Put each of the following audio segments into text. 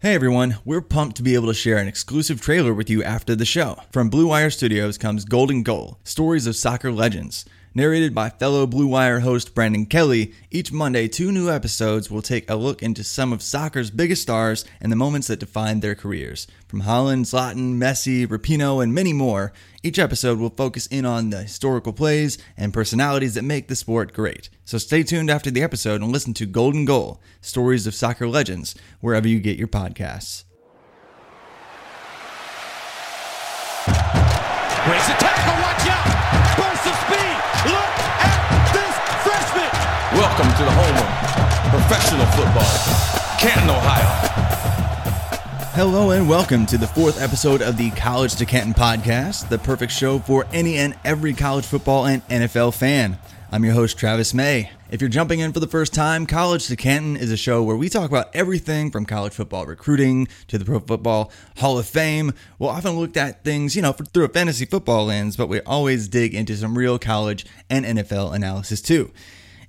Hey everyone, we're pumped to be able to share an exclusive trailer with you after the show. From Blue Wire Studios comes Golden Goal, stories of soccer legends. Narrated by fellow Blue Wire host Brandon Kelly, each Monday, two new episodes will take a look into some of soccer's biggest stars and the moments that defined their careers. From Haaland, Zlatan, Messi, Rapinoe, and many more, each episode will focus in on the historical plays and personalities that make the sport great. So stay tuned after the episode and listen to Golden Goal, stories of soccer legends, wherever you get your podcasts. Breaks a tackle, Welcome to the home of professional football, Canton, Ohio. Hello and welcome to the fourth episode of the College to Canton podcast, the perfect show for any and every college football and NFL fan. I'm your host, Travis May. If you're jumping in for the first time, College to Canton is a show where we talk about everything from college football recruiting to the Pro Football Hall of Fame. We'll often look at things, you know, through a fantasy football lens, but we always dig into some real college and NFL analysis too.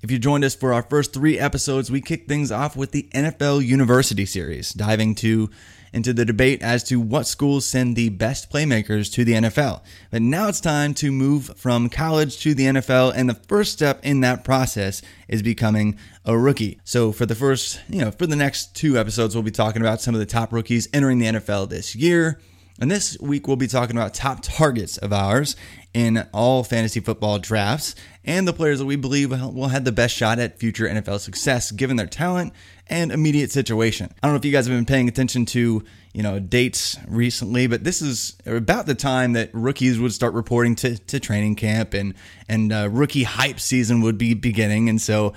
If you joined us for our first three episodes, we kicked things off with the NFL University series, diving to into the debate as to what schools send the best playmakers to the NFL. But now it's time to move from college to the NFL, and the first step in that process is becoming a rookie. So for the first, you know, for the next two episodes, we'll be talking about some of the top rookies entering the NFL this year. And this week, we'll be talking about top targets of ours in all fantasy football drafts and the players that we believe will have the best shot at future NFL success given their talent and immediate situation. I don't know if you guys have been paying attention to, you know, dates recently, but this is about the time that rookies would start reporting to, to training camp and and uh, rookie hype season would be beginning. And so,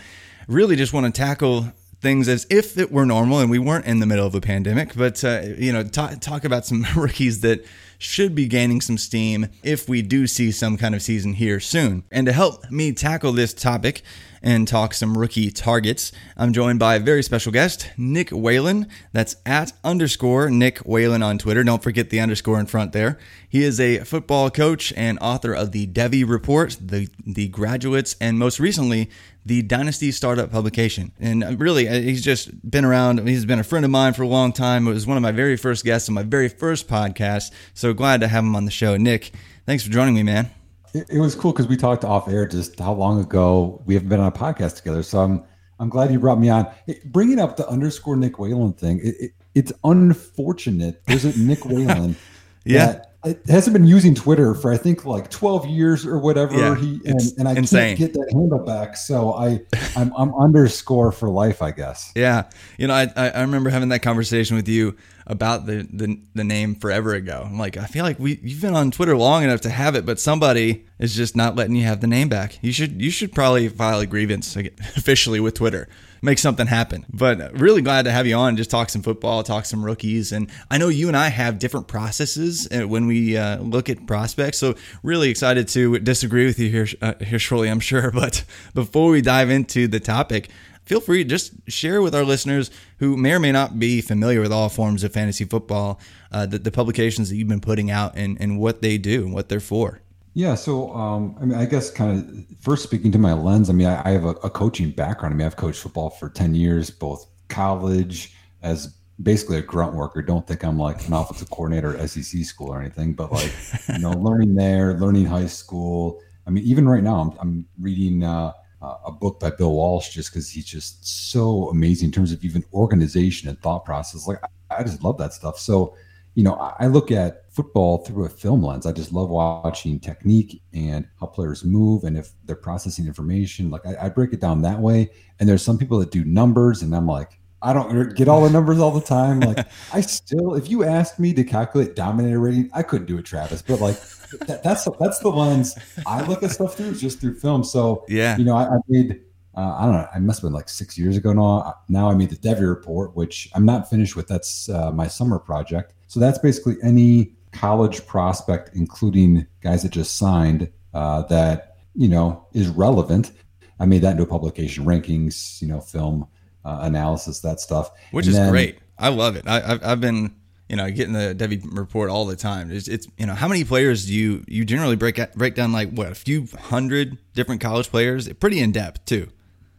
really, just want to tackle things as if it were normal and we weren't in the middle of a pandemic. But uh, you know, talk, talk about some rookies that should be gaining some steam if we do see some kind of season here soon. And to help me tackle this topic and talk some rookie targets, I'm joined by a very special guest, Nick Whalen. That's at underscore Nick Whalen on Twitter. Don't forget the underscore in front there. He is a football coach and author of the Devy Report, the, the graduates, and most recently, the Dynasty Startup publication. And really, uh, he's just been around. He's been a friend of mine for a long time. It was one of my very first guests on my very first podcast. So glad to have him on the show. Nick, thanks for joining me, man. It, it was cool because we talked off air just how long ago we haven't been on a podcast together. So I'm I'm glad you brought me on. It, bringing up the underscore Nick Whalen thing, it, it's unfortunate. There's a Nick Whalen. yeah. it hasn't been using Twitter for I think like 12 years or whatever. Yeah, he and, and I insane. can't get that handle back. So I I'm, I'm underscore for life, I guess. Yeah, you know, I I I remember having that conversation with you about the the, the name forever ago. I'm like, I feel like we you've been on Twitter long enough to have it, but somebody is just not letting you have the name back. You should you should probably file a grievance officially with Twitter. Make something happen. But really glad to have you on. Just talk some football, talk some rookies, and I know you and I have different processes uh, when we uh, look at prospects. So really excited to disagree with you here uh, here shortly, I'm sure. But before we dive into the topic, feel free to just share with our listeners who may or may not be familiar with all forms of fantasy football, uh, the, the publications that you've been putting out and, and what they do and what they're for. Yeah, so um, I mean, I guess kind of first speaking to my lens. I mean, I, I have a, a, coaching background. I mean, I've coached football for ten years, both college as basically a grunt worker. Don't think I'm like an offensive coordinator at SEC school or anything, but like you know, learning there, learning high school. I mean, even right now, I'm, I'm reading uh, Uh, a book by Bill Walsh just because he's just so amazing in terms of even organization and thought process. Like, I, I just love that stuff. So you know, I look at football through a film lens. I just love watching technique and how players move and if they're processing information. Like I, I, break it down that way. And there's some people that do numbers, and I'm like, I don't get all the numbers all the time. Like I still, if you asked me to calculate dominator rating, I couldn't do it, Travis. But like that, that's that's the lens I look at stuff through, just through film. So yeah, you know, I, I made uh, I don't know, I must have been like six years ago now. Now I made the Devy report, which I'm not finished with. That's uh, my summer project. So that's basically any college prospect, including guys that just signed, uh, that you know is relevant. I made that into a publication, rankings, you know, film uh, analysis, that stuff, which and is then, great. I love it. I, have I've been you know getting the Devy report all the time. It's, it's you know how many players do you you generally break break down like what a few hundred different college players, pretty in depth too.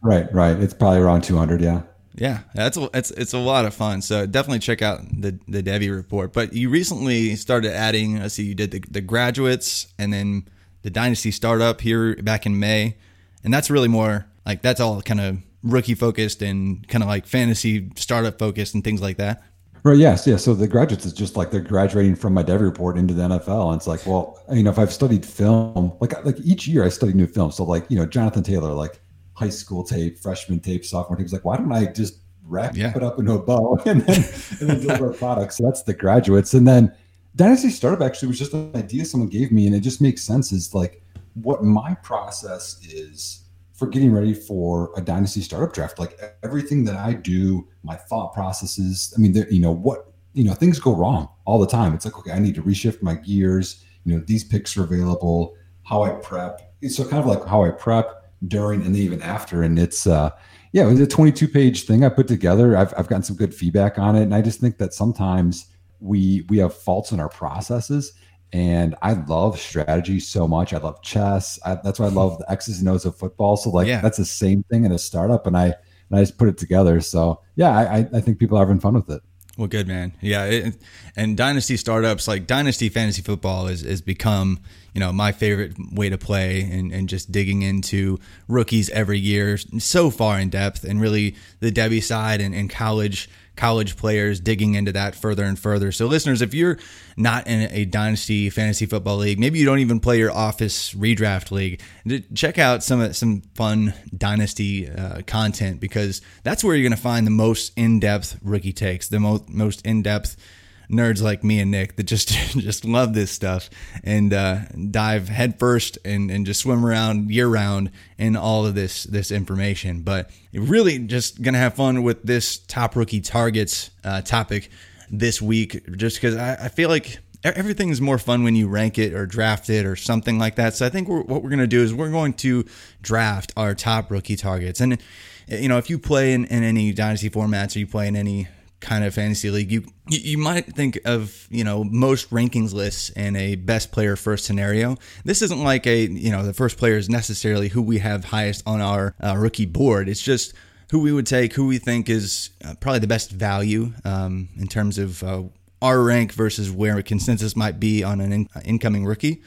Right, right. It's probably around 200. Yeah. Yeah, that's a, it's it's a lot of fun. So definitely check out the the Devy report. But you recently started adding. I see you did the, the graduates and then the dynasty startup here back in May, and that's really more like that's all kind of rookie focused and kind of like fantasy startup focused and things like that. Right. Yes. Yeah. So the graduates is just like they're graduating from my Dev report into the NFL. And it's like, well, you know, if I've studied film, like like each year I study new film. So like, you know, Jonathan Taylor, like high school tape, freshman tape, sophomore tape. It's like, why don't I just wrap yeah. it up into a bow and then, and then deliver a product? So that's the graduates. And then Dynasty Startup actually was just an idea someone gave me, and it just makes sense. Is like what my process is for getting ready for a Dynasty Startup draft. Like everything that I do, my thought processes. I mean, you know what you know things go wrong all the time. It's like okay, I need to reshift my gears. You know, these picks are available. How I prep. So kind of like how I prep during and then even after. And it's uh yeah, it was a 22 page thing I put together. I've I've gotten some good feedback on it. And I just think that sometimes we we have faults in our processes. And I love strategy so much. I love chess. I, that's why I love the X's and O's of football. So like yeah. that's the same thing in a startup, and I and I just put it together. So yeah, I I think people are having fun with it. Well, good man. Yeah, it, and dynasty startups like dynasty fantasy football has, has become you know my favorite way to play, and, and just digging into rookies every year, so far in depth, and really the Devy side and, and college college players, digging into that further and further. So, listeners, if you're not in a dynasty fantasy football league, maybe you don't even play your office redraft league, check out some some fun dynasty uh, content because that's where you're going to find the most in depth rookie takes, the most most in depth nerds like me and Nick that just just love this stuff and uh, dive headfirst and and just swim around year round in all of this this information. But really, just gonna have fun with this top rookie targets uh, topic this week, just because I, I, feel like. Everything's more fun when you rank it or draft it or something like that. So I think we're, what we're to do is we're going to draft our top rookie targets. And you know, if you play in, in any dynasty formats or you play in any kind of fantasy league, you you might think of you know most rankings lists in a best player first scenario. This isn't like a you know the first player is necessarily who we have highest on our uh, rookie board. It's just who we would take, who we think is uh, probably the best value um, in terms of uh, our rank versus where consensus might be on an in- incoming rookie.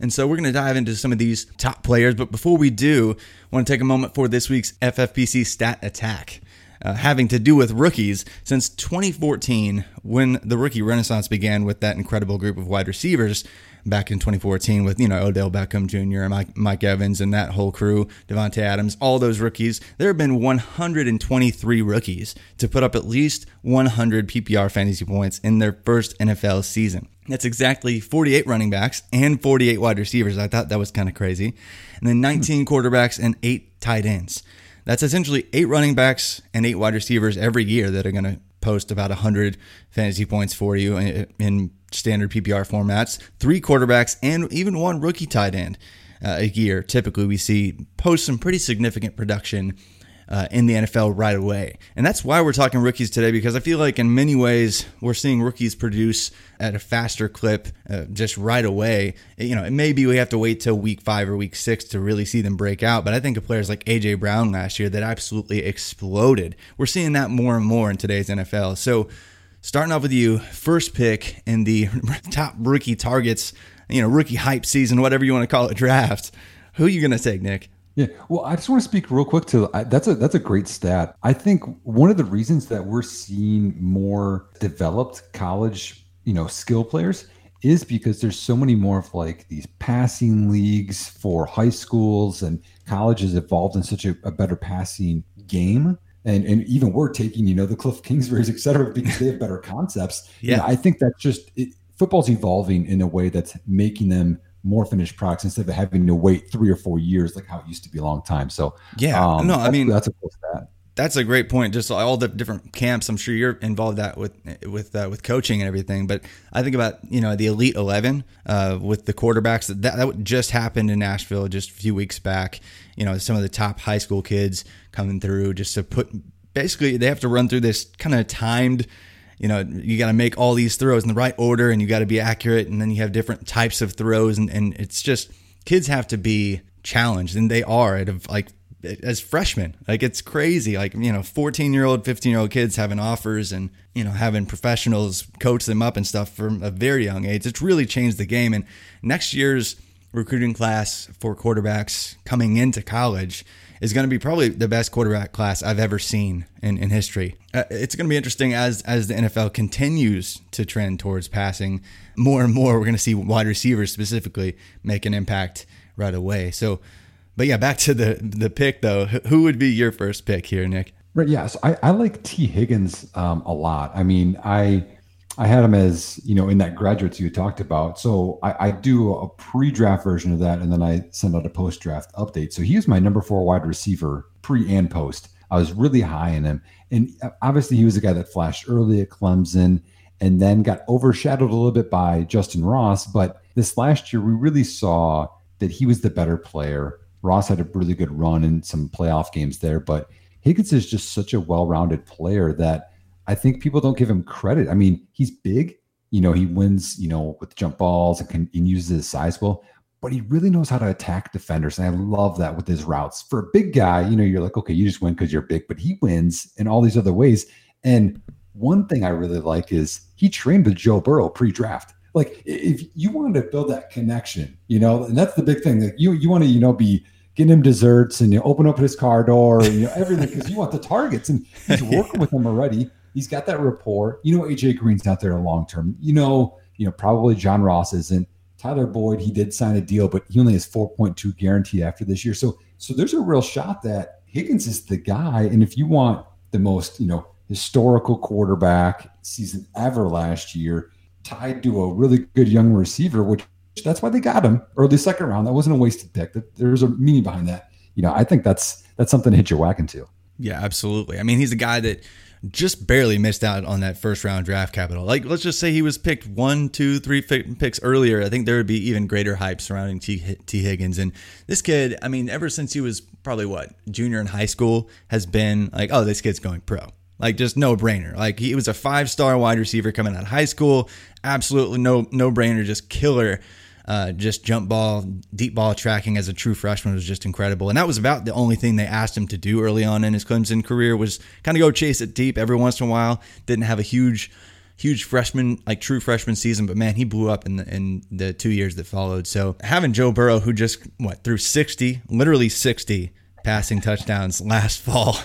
And so we're going to dive into some of these top players. But before we do, I want to take a moment for this week's FFPC stat attack. Uh, having to do with rookies since 2014, when the rookie renaissance began with that incredible group of wide receivers back in 2014 with you know Odell Beckham Jr. and Mike, Mike Evans and that whole crew, Davante Adams, all those rookies. There have been 123 rookies to put up at least 100 PPR fantasy points in their first NFL season. That's exactly 48 running backs and 48 wide receivers. I thought that was kind of crazy. And then 19 quarterbacks and eight tight ends. That's essentially eight running backs and eight wide receivers every year that are going to post about 100 fantasy points for you in, in standard PPR formats. Three quarterbacks and even one rookie tight end uh, a year. Typically, we see post some pretty significant production uh, in the NFL right away. And that's why we're talking rookies today because I feel like in many ways we're seeing rookies produce at a faster clip uh, just right away. You know, maybe we have to wait till week five or week six to really see them break out. But I think of players like AJ Brown last year that absolutely exploded. We're seeing that more and more in today's NFL. So starting off with you, first pick in the top rookie targets, you know, rookie hype season, whatever you want to call it, draft. Who are you going to take, Nick? Yeah, well, I just want to speak real quick to that's a that's a great stat. I think one of the reasons that we're seeing more developed college, you know, skill players is because there's so many more of like these passing leagues for high schools and colleges evolved in such a, a better passing game. And, and even we're taking, you know, the Cliff Kingsburys, et cetera, because they have better concepts. Yeah. You know, I think that's just it, football's evolving in a way that's making them more finished products instead of having to wait three or four years like how it used to be a long time. So yeah, um, no, I mean that's a cool stat. That's a great point. Just all the different camps. I'm sure you're involved that with with uh, with coaching and everything. But I think about you know the elite eleven uh, with the quarterbacks that that just happened in Nashville just a few weeks back. You know some of the top high school kids coming through just to put basically they have to run through this kind of timed you know, you got to make all these throws in the right order and you got to be accurate. And then you have different types of throws. And, and it's just kids have to be challenged and they are at like as freshmen. Like it's crazy. Like, you know, 14 year old, 15 year old kids having offers and, you know, having professionals coach them up and stuff from a very young age. It's really changed the game. And next year's recruiting class for quarterbacks coming into college is going to be probably the best quarterback class I've ever seen in, in history. Uh, it's going to be interesting as as the NFL continues to trend towards passing more and more. We're going to see wide receivers specifically make an impact right away. So, but yeah, back to the the pick though. Who would be your first pick here, Nick? Right. Yeah. So I, I like Tee Higgins um, a lot. I mean, I I had him as you know in that graduates you talked about. So I, I, do a pre-draft version of that, and then I send out a post-draft update. So he was my number four wide receiver pre and post. I was really high in him, and obviously he was a guy that flashed early at Clemson, and then got overshadowed a little bit by Justyn Ross. But this last year, we really saw that he was the better player. Ross had a really good run in some playoff games there, but Higgins is just such a well-rounded player that I think people don't give him credit. I mean, he's big. You know, he wins, you know, with jump balls and, can, and uses his size well, but he really knows how to attack defenders. And I love that with his routes. For a big guy, you know, you're like, okay, you just win because you're big, but he wins in all these other ways. And one thing I really like is he trained with Joe Burrow pre-draft. Like if you wanted to build that connection, you know, and that's the big thing. Like you you want to, you know, be getting him desserts and you open up his car door and you know everything because you want the targets and he's working with them already. He's got that rapport. You know, AJ Green's out there long term. You know, you know, probably John Ross isn't. Tyler Boyd, he did sign a deal, but he only has 4.2 guaranteed after this year. So, so there's a real shot that Higgins is the guy. And if you want the most, you know, historical quarterback season ever last year, tied to a really good young receiver, which that's why they got him early second round. That wasn't a wasted pick. There's a meaning behind that. You know, I think that's that's something to hit your wagon to. Yeah, absolutely. I mean, he's a guy that just barely missed out on that first round draft capital. Like, let's just say he was picked one, two, three picks earlier. I think there would be even greater hype surrounding T. Tee Higgins. And this kid, I mean, ever since he was probably what junior in high school, has been like, oh, this kid's going pro. Like, just no brainer. Like, he was a five star wide receiver coming out of high school. Absolutely no no brainer, just killer uh, just jump ball, deep ball tracking as a true freshman was just incredible. And that was about the only thing they asked him to do early on in his Clemson career was kind of go chase it deep every once in a while. Didn't have a huge, huge freshman, like true freshman season, but man, he blew up in the, in the two years that followed. So having Joe Burrow, who just, what, threw 60, literally 60 passing touchdowns last fall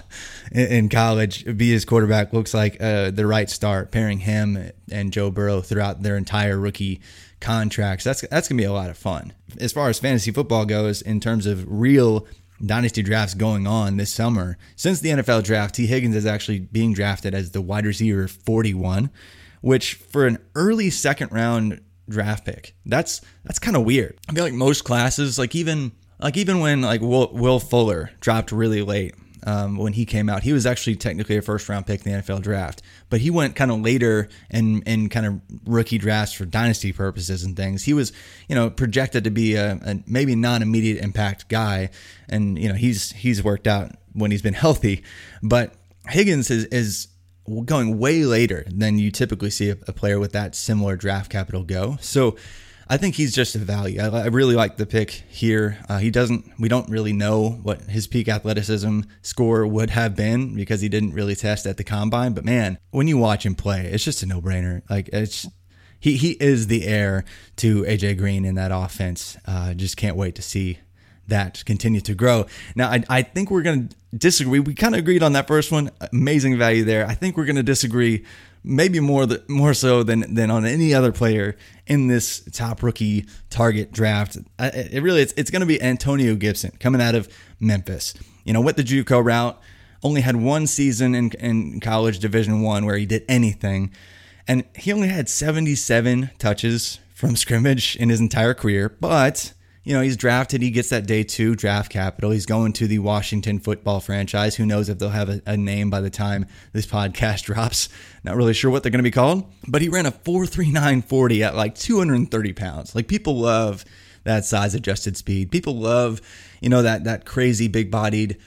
in college. Be his quarterback looks like uh, the right start, pairing him and Joe Burrow throughout their entire rookie contracts. That's that's gonna be a lot of fun. As far as fantasy football goes, in terms of real dynasty drafts going on this summer, since the NFL draft, Tee Higgins is actually being drafted as the wide receiver 41, which for an early second round draft pick, that's that's kind of weird. I feel like most classes, like even like even when like Will, Will Fuller dropped really late, um, when he came out. He was actually technically a first round pick in the NFL draft, but he went kind of later in, in kind of rookie drafts for dynasty purposes and things. He was, you know, projected to be a, a maybe non immediate impact guy, and you know he's he's worked out when he's been healthy, but Higgins is is going way later than you typically see a, a player with that similar draft capital go. So I think he's just a value. I, I really like the pick here. Uh, he doesn't. We don't really know what his peak athleticism score would have been because he didn't really test at the combine. But man, when you watch him play, it's just a no brainer. Like it's he he is the heir to AJ Green in that offense. Uh, just can't wait to see that continue to grow. Now, I, I think we're going to disagree. We kind of agreed on that first one. Amazing value there. I think we're going to disagree maybe more the, more so than than on any other player in this top rookie target draft. It really it's it's going to be Antonio Gibson coming out of Memphis. You know, with the JUCO route, only had one season in in college Division 1 where he did anything and he only had 77 touches from scrimmage in his entire career, but you know, he's drafted. He gets that day two draft capital. He's going to the Washington football franchise. Who knows if they'll have a, a name by the time this podcast drops? Not really sure what they're going to be called. But he ran a 4.3940 at like 230 pounds. Like people love that size adjusted speed. People love, you know, that that crazy big bodied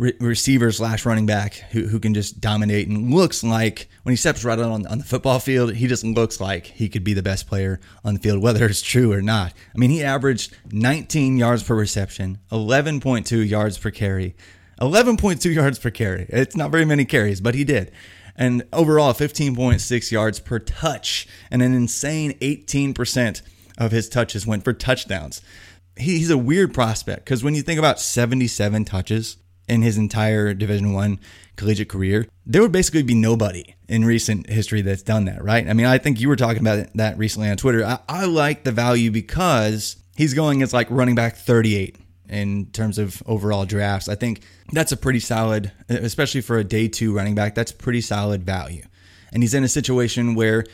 re- receiver slash running back who, who can just dominate and looks like when he steps right on, on the football field, he just looks like he could be the best player on the field, whether it's true or not. I mean, he averaged 19 yards per reception, 11.2 yards per carry, 11.2 yards per carry. It's not very many carries, but he did. And overall, 15.6 yards per touch, and an insane 18% of his touches went for touchdowns. He's a weird prospect because when you think about 77 touches, in his entire Division One collegiate career, there would basically be nobody in recent history that's done that, right? I mean, I think you were talking about that recently on Twitter. I, I like the value because he's going as like running back 38 in terms of overall drafts. I think that's a pretty solid, especially for a day two running back, that's pretty solid value. And he's in a situation where,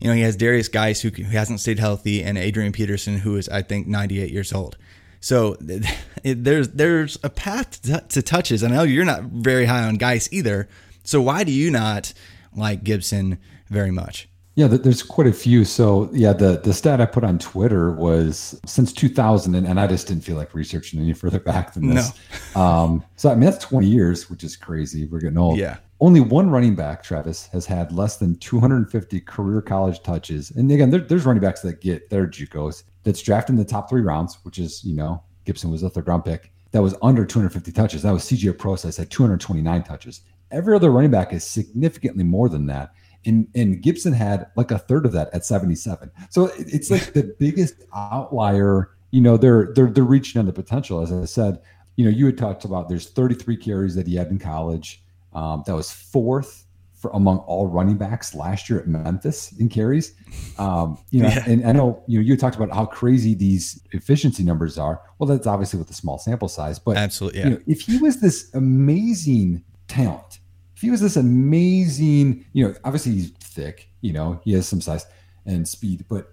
you know, he has Derrius Guice, who, who hasn't stayed healthy, and Adrian Peterson, who is, I think, 98 years old. So it, there's there's a path to, to touches. I know you're not very high on Guice either. So why do you not like Gibson very much? Yeah, there's quite a few. So yeah, the the stat I put on Twitter was since 2000, and, and I just didn't feel like researching any further back than this. No. um, so I mean that's 20 years, which is crazy. We're getting old. Yeah. Only one running back, Travis, has had less than 250 career college touches. And again, there, there's running backs that get their JUCOs that's drafted in the top three rounds, which is, you know, Gibson was a third round pick. That was under 250 touches. That was CJ Prosise had 229 touches. Every other running back is significantly more than that. And, and Gibson had like a third of that at 77. So it's like the biggest outlier. You know, they're they're they're reaching on the potential. As I said, you know, you had talked about there's 33 carries that he had in college. Um, that was fourth for among all running backs last year at Memphis in carries. Um, you know, yeah. and I know you know you talked about how crazy these efficiency numbers are. Well, that's obviously with the small sample size, but absolutely, yeah. You know, if he was this amazing talent, if he was this amazing, you know, obviously he's thick, you know, he has some size and speed, but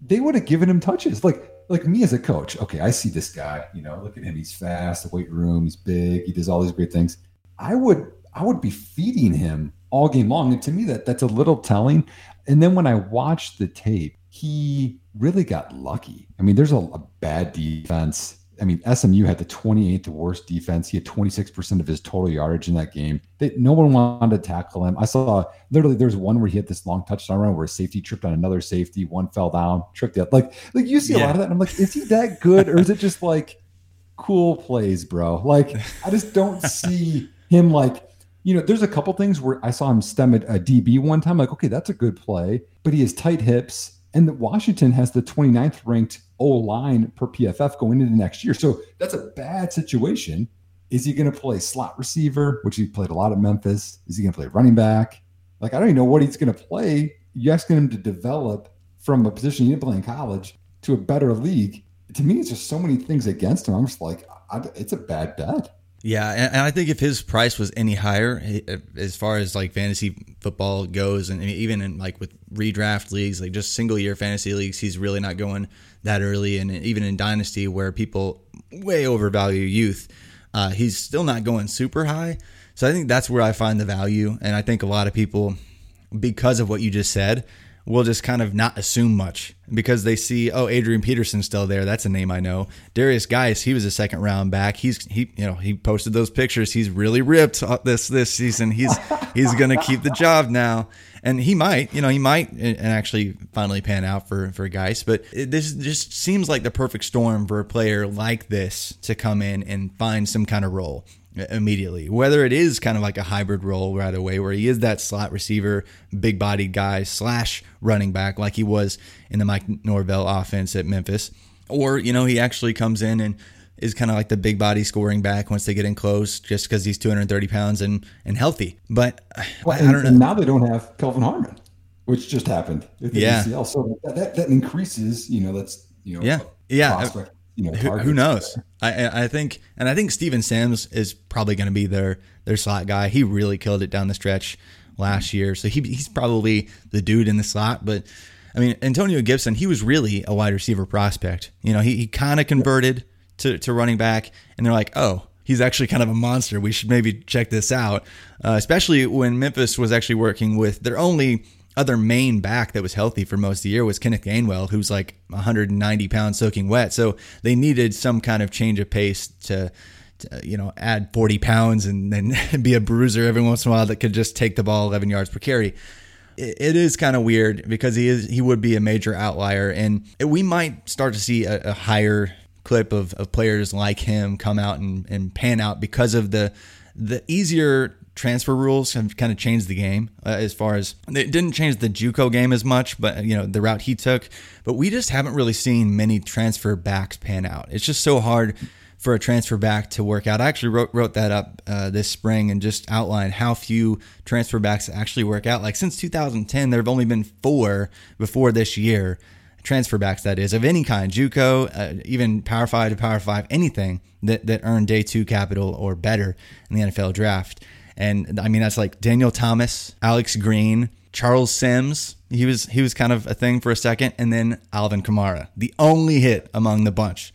they would have given him touches. Like like me as a coach, okay, I see this guy, you know, look at him, he's fast, the weight room, he's big, he does all these great things. I would I would be feeding him all game long. And to me, that that's a little telling. And then when I watched the tape, he really got lucky. I mean, there's a, a bad defense. I mean, SMU had the 28th worst defense. He had 26% of his total yardage in that game. They, no one wanted to tackle him. I saw literally there's one where he had this long touchdown run where a safety tripped on another safety, one fell down, tripped it. Like, like you see yeah. a lot of that. And I'm like, is he that good or is it just like cool plays, bro? Like, I just don't see him like you know, there's a couple things where I saw him stem a, a DB one time. Like, okay, that's a good play, but he has tight hips. And that Washington has the 29th ranked O line per PFF going into next year. So that's a bad situation. is he going to play slot receiver, which he played a lot at Memphis? Is he going to play running back? Like, I don't even know what he's going to play. You're asking him to develop from a position he didn't play in college to a better league. To me, it's just so many things against him. I'm just like, I, it's a bad bet. Yeah, and, I think if his price was any higher, as far as like fantasy football goes, and even in like with redraft leagues, like just single year fantasy leagues, he's really not going that early. And even in dynasty, where people way overvalue youth, uh, he's still not going super high. So I think that's where I find the value, and I think a lot of people, because of what you just said, will just kind of not assume much because they see, oh, Adrian Peterson's still there. That's a name I know. Derrius Guice, he was a second round back. He's he, you know, he posted those pictures. He's really ripped uh, this this season. He's he's gonna keep the job now, and he might, you know, he might and actually finally pan out for for Guice. But it, this just seems like the perfect storm for a player like this to come in and find some kind of role immediately. Whether it is kind of like a hybrid role right away, where he is that slot receiver, big bodied guy slash running back, like he was in the Mike Norvell offense at Memphis, or you know he actually comes in and is kind of like the big body scoring back once they get in close, just because he's 230 pounds and and healthy. But well, I, I, don't know. now they don't have Kelvin Harmon, which just happened. yeah. ACL. So that, that increases. You know, that's you know. Yeah. Yeah. Prospect you know, who, who, knows? I I think, and I think Steven Sims is probably going to be their their slot guy. He really killed it down the stretch last year, so he, he's probably the dude in the slot. But I mean, Antonio Gibson, he was really a wide receiver prospect. You know, he, he kind of converted to to running back, and they're like, oh, he's actually kind of a monster. We should maybe check this out, uh, especially when Memphis was actually working with their only other main back that was healthy for most of the year was Kenneth Gainwell, who's like 190 pounds soaking wet. So they needed some kind of change of pace to, to you know, add 40 pounds and then be a bruiser every once in a while that could just take the ball 11 yards per carry. It, is kind of weird because he is he would be a major outlier, and we might start to see a, a higher clip of, of players like him come out and, and pan out because of the the easier transfer rules have kind of changed the game uh, as far as it didn't change the JUCO game as much, but you know the route he took. But we just haven't really seen many transfer backs pan out. It's just so hard for a transfer back to work out. I actually wrote wrote that up uh, this spring and just outlined how few transfer backs actually work out. Like since 2010, there have only been four before this year. Transfer backs, that is, of any kind, JUCO, uh, even Power Five to Power Five, anything that that earned day two capital or better in the NFL draft. And I mean, that's like Daniel Thomas, Alex Green, Charles Sims. He was he was kind of a thing for a second, and then Alvin Kamara, the only hit among the bunch.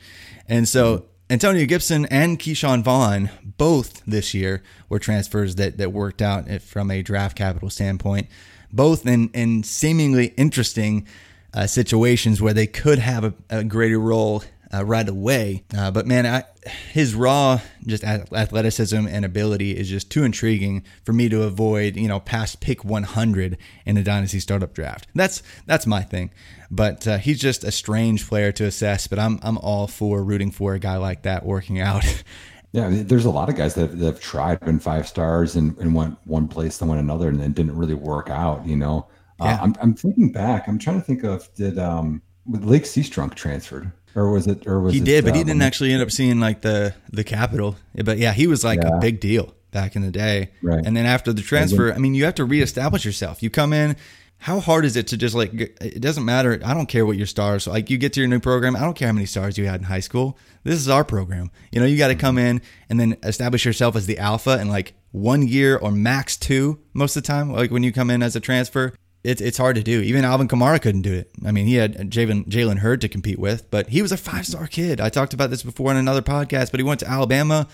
And so Antonio Gibson and Ke'Shawn Vaughn, both this year, were transfers that that worked out from a draft capital standpoint. Both in in seemingly interesting uh, situations where they could have a, a greater role uh, right away. Uh, but man, I, his raw just athleticism and ability is just too intriguing for me to avoid. You know, past pick 100 in a dynasty startup draft. That's that's my thing. But uh, he's just a strange player to assess. But I'm I'm all for rooting for a guy like that working out. Yeah, there's a lot of guys that have, that have tried been five stars and, and went one place then went another and then didn't really work out. You know, uh, yeah. I'm I'm thinking back. I'm trying to think of did um Lake Seastrunk transferred or was it? Or was he it, did, but he didn't actually end up seeing like the the capital. But yeah, he was like yeah. a big deal back in the day. Right. And then after the transfer, I mean, you have to reestablish yourself. You come in. How hard is it to just like? It doesn't matter. I don't care what your stars. Like you get to your new program. I don't care how many stars you had in high school. This is our program. You know, you got to come in and then establish yourself as the alpha in like one year or max two most of the time. Like when you come in as a transfer, it's it's hard to do. Even Alvin Kamara couldn't do it. I mean, he had Jalen Jalen Hurd to compete with, but he was a five star kid. I talked about this before in another podcast. But he went to Alabama,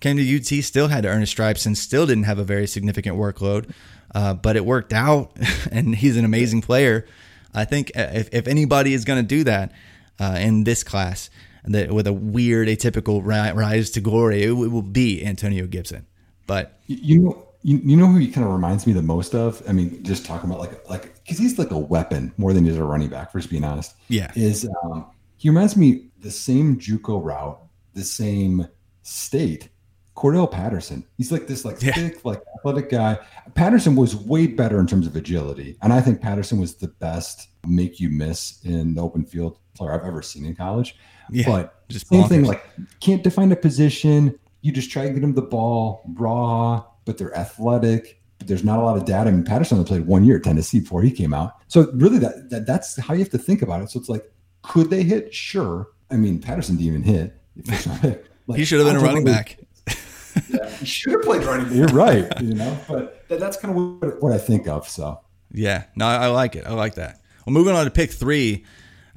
came to UT, still had to earn his stripes, and still didn't have a very significant workload. Uh, but it worked out, and he's an amazing player. I think if if anybody is going to do that uh, in this class, that with a weird atypical rise to glory, it, it will be Antonio Gibson. But you know you, you know who he kind of reminds me the most of? I mean, just talking about like like because he's like a weapon more than he's a running back. For just being honest, yeah, is um, he reminds me the same JUCO route, the same state. Cordarrelle Patterson. He's like this like yeah. thick, like athletic guy. Patterson was way better in terms of agility, and I think Patterson was the best make you miss in the open field player I've ever seen in college. Yeah, but just same bonkers. thing, like can't define a position, you just try to get him the ball raw, but they're athletic. But there's not a lot of data. I mean, Patterson only played one year at Tennessee before he came out. So really, that, that that's how you have to think about it. So it's like, could they hit? Sure. I mean, Patterson didn't even hit. Like, he should have been a running back. yeah, he should have played running. You're right. You know, but that, that's kind of what, what I think of. So yeah, no, I, I like it. I like that. Well, moving on to pick three.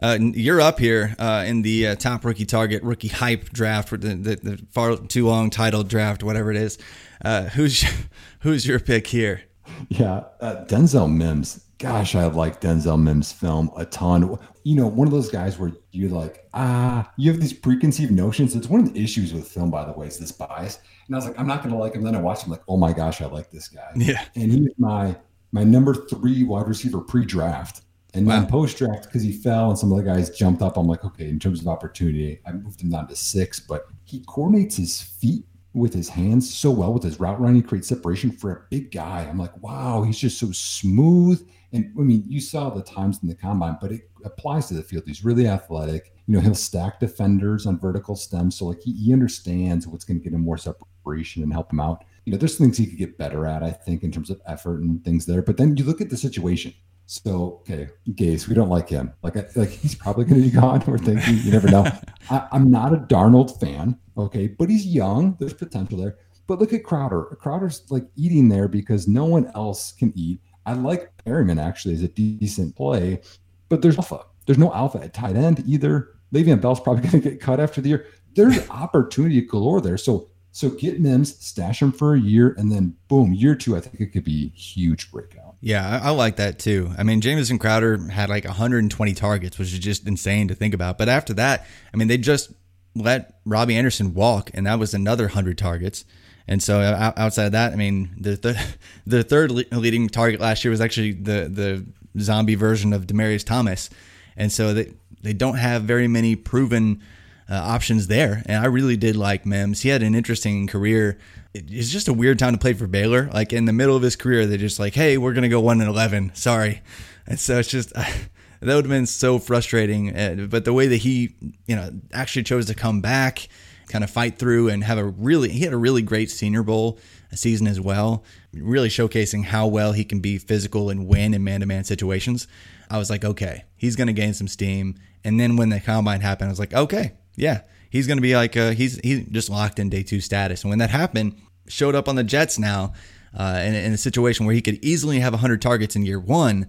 Uh, you're up here uh, in the uh, top rookie target, rookie hype draft, the, the, the far too long title draft, whatever it is. Uh, who's who's your pick here? Yeah, uh, Denzel Mims. Gosh, I like Denzel Mims' film a ton. You know, one of those guys where you're like, ah, you have these preconceived notions. It's one of the issues with film, by the way, is this bias. And I was like, I'm not going to like him. Then I watched him, like, oh my gosh, I like this guy. Yeah, and he's my my number three wide receiver pre-draft. And wow. then post draft, because he fell and some of the guys jumped up, I'm like, okay, in terms of opportunity, I moved him down to six, but he coordinates his feet with his hands so well with his route running, creates separation for a big guy. I'm like, wow, he's just so smooth. And I mean, you saw the times in the combine, but it applies to the field. He's really athletic. You know, he'll stack defenders on vertical stems. So like he, he understands what's going to get him more separation and help him out. You know, there's things he could get better at, I think, in terms of effort and things there. But then you look at the situation. So okay, Gase, we don't like him. Like, like he's probably going to be gone. We're thinking, you never know. I, I'm not a Darnold fan, okay, but he's young. There's potential there. But look at Crowder. Crowder's like eating there because no one else can eat. I like Perriman actually as a decent play, but there's alpha. There's no alpha at tight end either. Le'Veon Bell's probably going to get cut after the year. There's opportunity galore there. So so get Mims, stash him for a year, and then boom, year two, I think it could be huge breakout. Yeah, I, I like that too. I mean, Jamison Crowder had like 120 targets, which is just insane to think about. But after that, I mean, they just let Robbie Anderson walk, and that was another 100 targets. And so uh, outside of that, I mean, the the, the third leading target last year was actually the the zombie version of Demaryius Thomas, and so they they don't have very many proven uh, options there. And I really did like Mims. He had an interesting career. It's just a weird time to play for Baylor. Like in the middle of his career, they're just like, "Hey, we're gonna go one and eleven. Sorry." And so it's just that would have been so frustrating. Uh, but the way that he, you know, actually chose to come back kind of fight through and have a really he had a really great senior bowl season as well really showcasing how well he can be physical and win in man-to-man situations i was like okay he's going to gain some steam and then when the combine happened i was like okay yeah. He's going to be like uh, he's he's just locked in day two status. And when that happened showed up on the jets now uh, in, in a situation where he could easily have 100 targets in year one.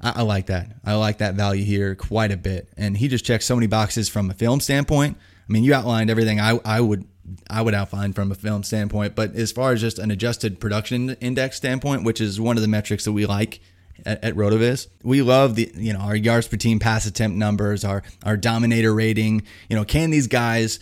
I, I like that. I like that value here quite a bit. And he just checks so many boxes from a film standpoint. I mean, you outlined everything I, I would I would outline from a film standpoint, but as far as just an adjusted production index standpoint, which is one of the metrics that we like at, at Rotoviz, we love the you know our yards per team pass attempt numbers, our our dominator rating. You know, can these guys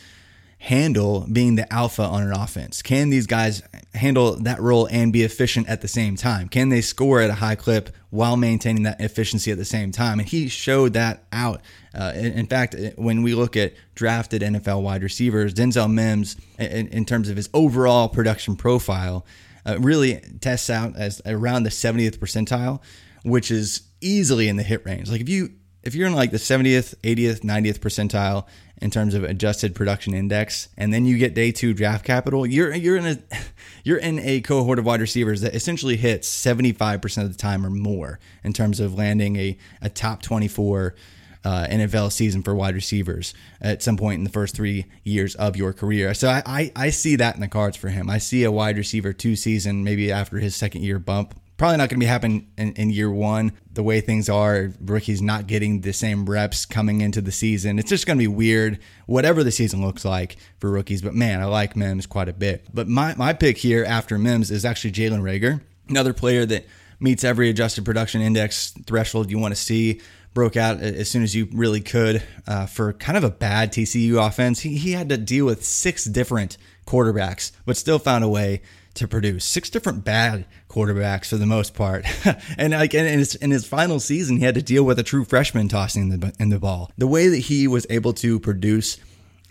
handle being the alpha on an offense? Can these guys handle that role and be efficient at the same time? Can they score at a high clip while maintaining that efficiency at the same time? And he showed that out. Uh, in, fact, when we look at drafted NFL wide receivers, Denzel Mims, in, in terms of his overall production profile, uh, really tests out as around the 70th percentile, which is easily in the hit range. Like if you if you're in like the 70th, 80th, 90th percentile in terms of adjusted production index, and then you get day two draft capital, you're you're in a you're in a cohort of wide receivers that essentially hits 75% of the time or more in terms of landing a, a top 24 uh, NFL season for wide receivers at some point in the first three years of your career. So I, I, I see that in the cards for him. I see a wide receiver two season, maybe after his second year bump, probably not going to be happening in, in, year one. The way things are, rookies not getting the same reps coming into the season. It's just going to be weird, whatever the season looks like for rookies. But man, I like Mims quite a bit. But my, my pick here after Mims is actually Jalen Reagor, another player that meets every adjusted production index threshold you want to see. Broke out as soon as you really could uh, for kind of a bad TCU offense. He, he had to deal with six different quarterbacks, but still found a way to produce. Six different bad quarterbacks for the most part, and like in his, in his final season, he had to deal with a true freshman tossing the in the ball. The way that he was able to produce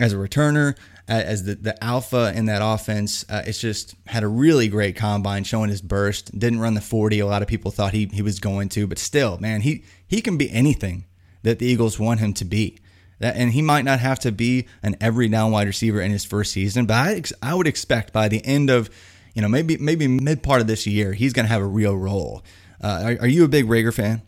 as a returner, as the, the alpha in that offense, uh, it's just had a really great combine showing his burst. Didn't run the 40. A lot of people thought he, he was going to, but still, man, he, he can be anything that the Eagles want him to be. That, and he might not have to be an every down wide receiver in his first season, but I, I would expect by the end of, you know, maybe maybe mid part of this year, he's going to have a real role. Uh, are, are you a big Reagor fan?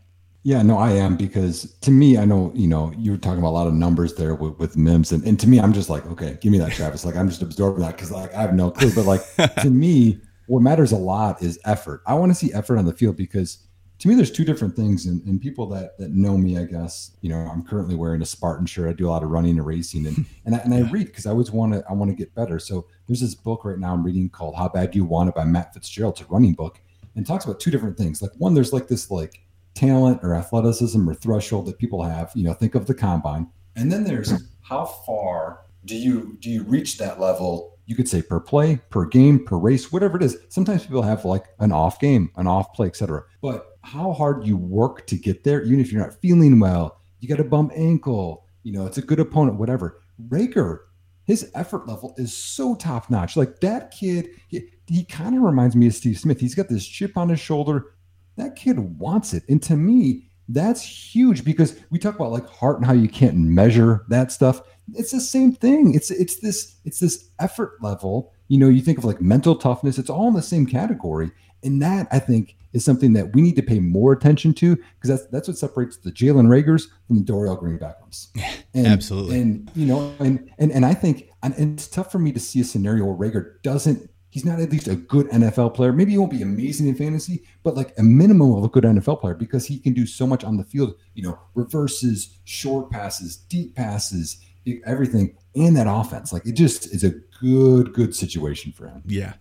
Yeah, no, I am because to me, I know, you know, you were talking about a lot of numbers there with, with Mims. And, and to me, I'm just like, okay, give me that, Travis. Like, I'm just absorbing that because like I have no clue. But like to me, what matters a lot is effort. I want to see effort on the field because to me, there's two different things. And, and people that that know me, I guess, you know, I'm currently wearing a Spartan shirt. I do a lot of running and racing, and and I, and I read because I always want to I want to get better. So there's this book right now I'm reading called How Bad Do You Want It by Matt Fitzgerald. It's a running book and talks about two different things. Like one, there's like this like talent or athleticism or threshold that people have you know think of the combine and then there's how far do you do you reach that level you could say per play per game per race whatever it is sometimes people have like an off game an off play etc but how hard you work to get there even if you're not feeling well you got a bum ankle you know it's a good opponent whatever Reagor, his effort level is so top notch like that kid he, he kind of reminds me of Steve Smith he's got this chip on his shoulder that kid wants it. And to me, that's huge because we talk about like heart and how you can't measure that stuff. It's the same thing. It's it's this it's this effort level. You know, you think of like mental toughness, it's all in the same category. And that I think is something that we need to pay more attention to because that's that's what separates the Jalen Reagors from the Dorial Green Beckhams. And, Absolutely. And you know, and and and I think and, and it's tough for me to see a scenario where Reagor doesn't he's not at least a good NFL player. Maybe he won't be amazing in fantasy, but like a minimum of a good NFL player because he can do so much on the field, you know, reverses, short passes, deep passes, everything, and that offense. Like it just is a good, good situation for him. Yeah.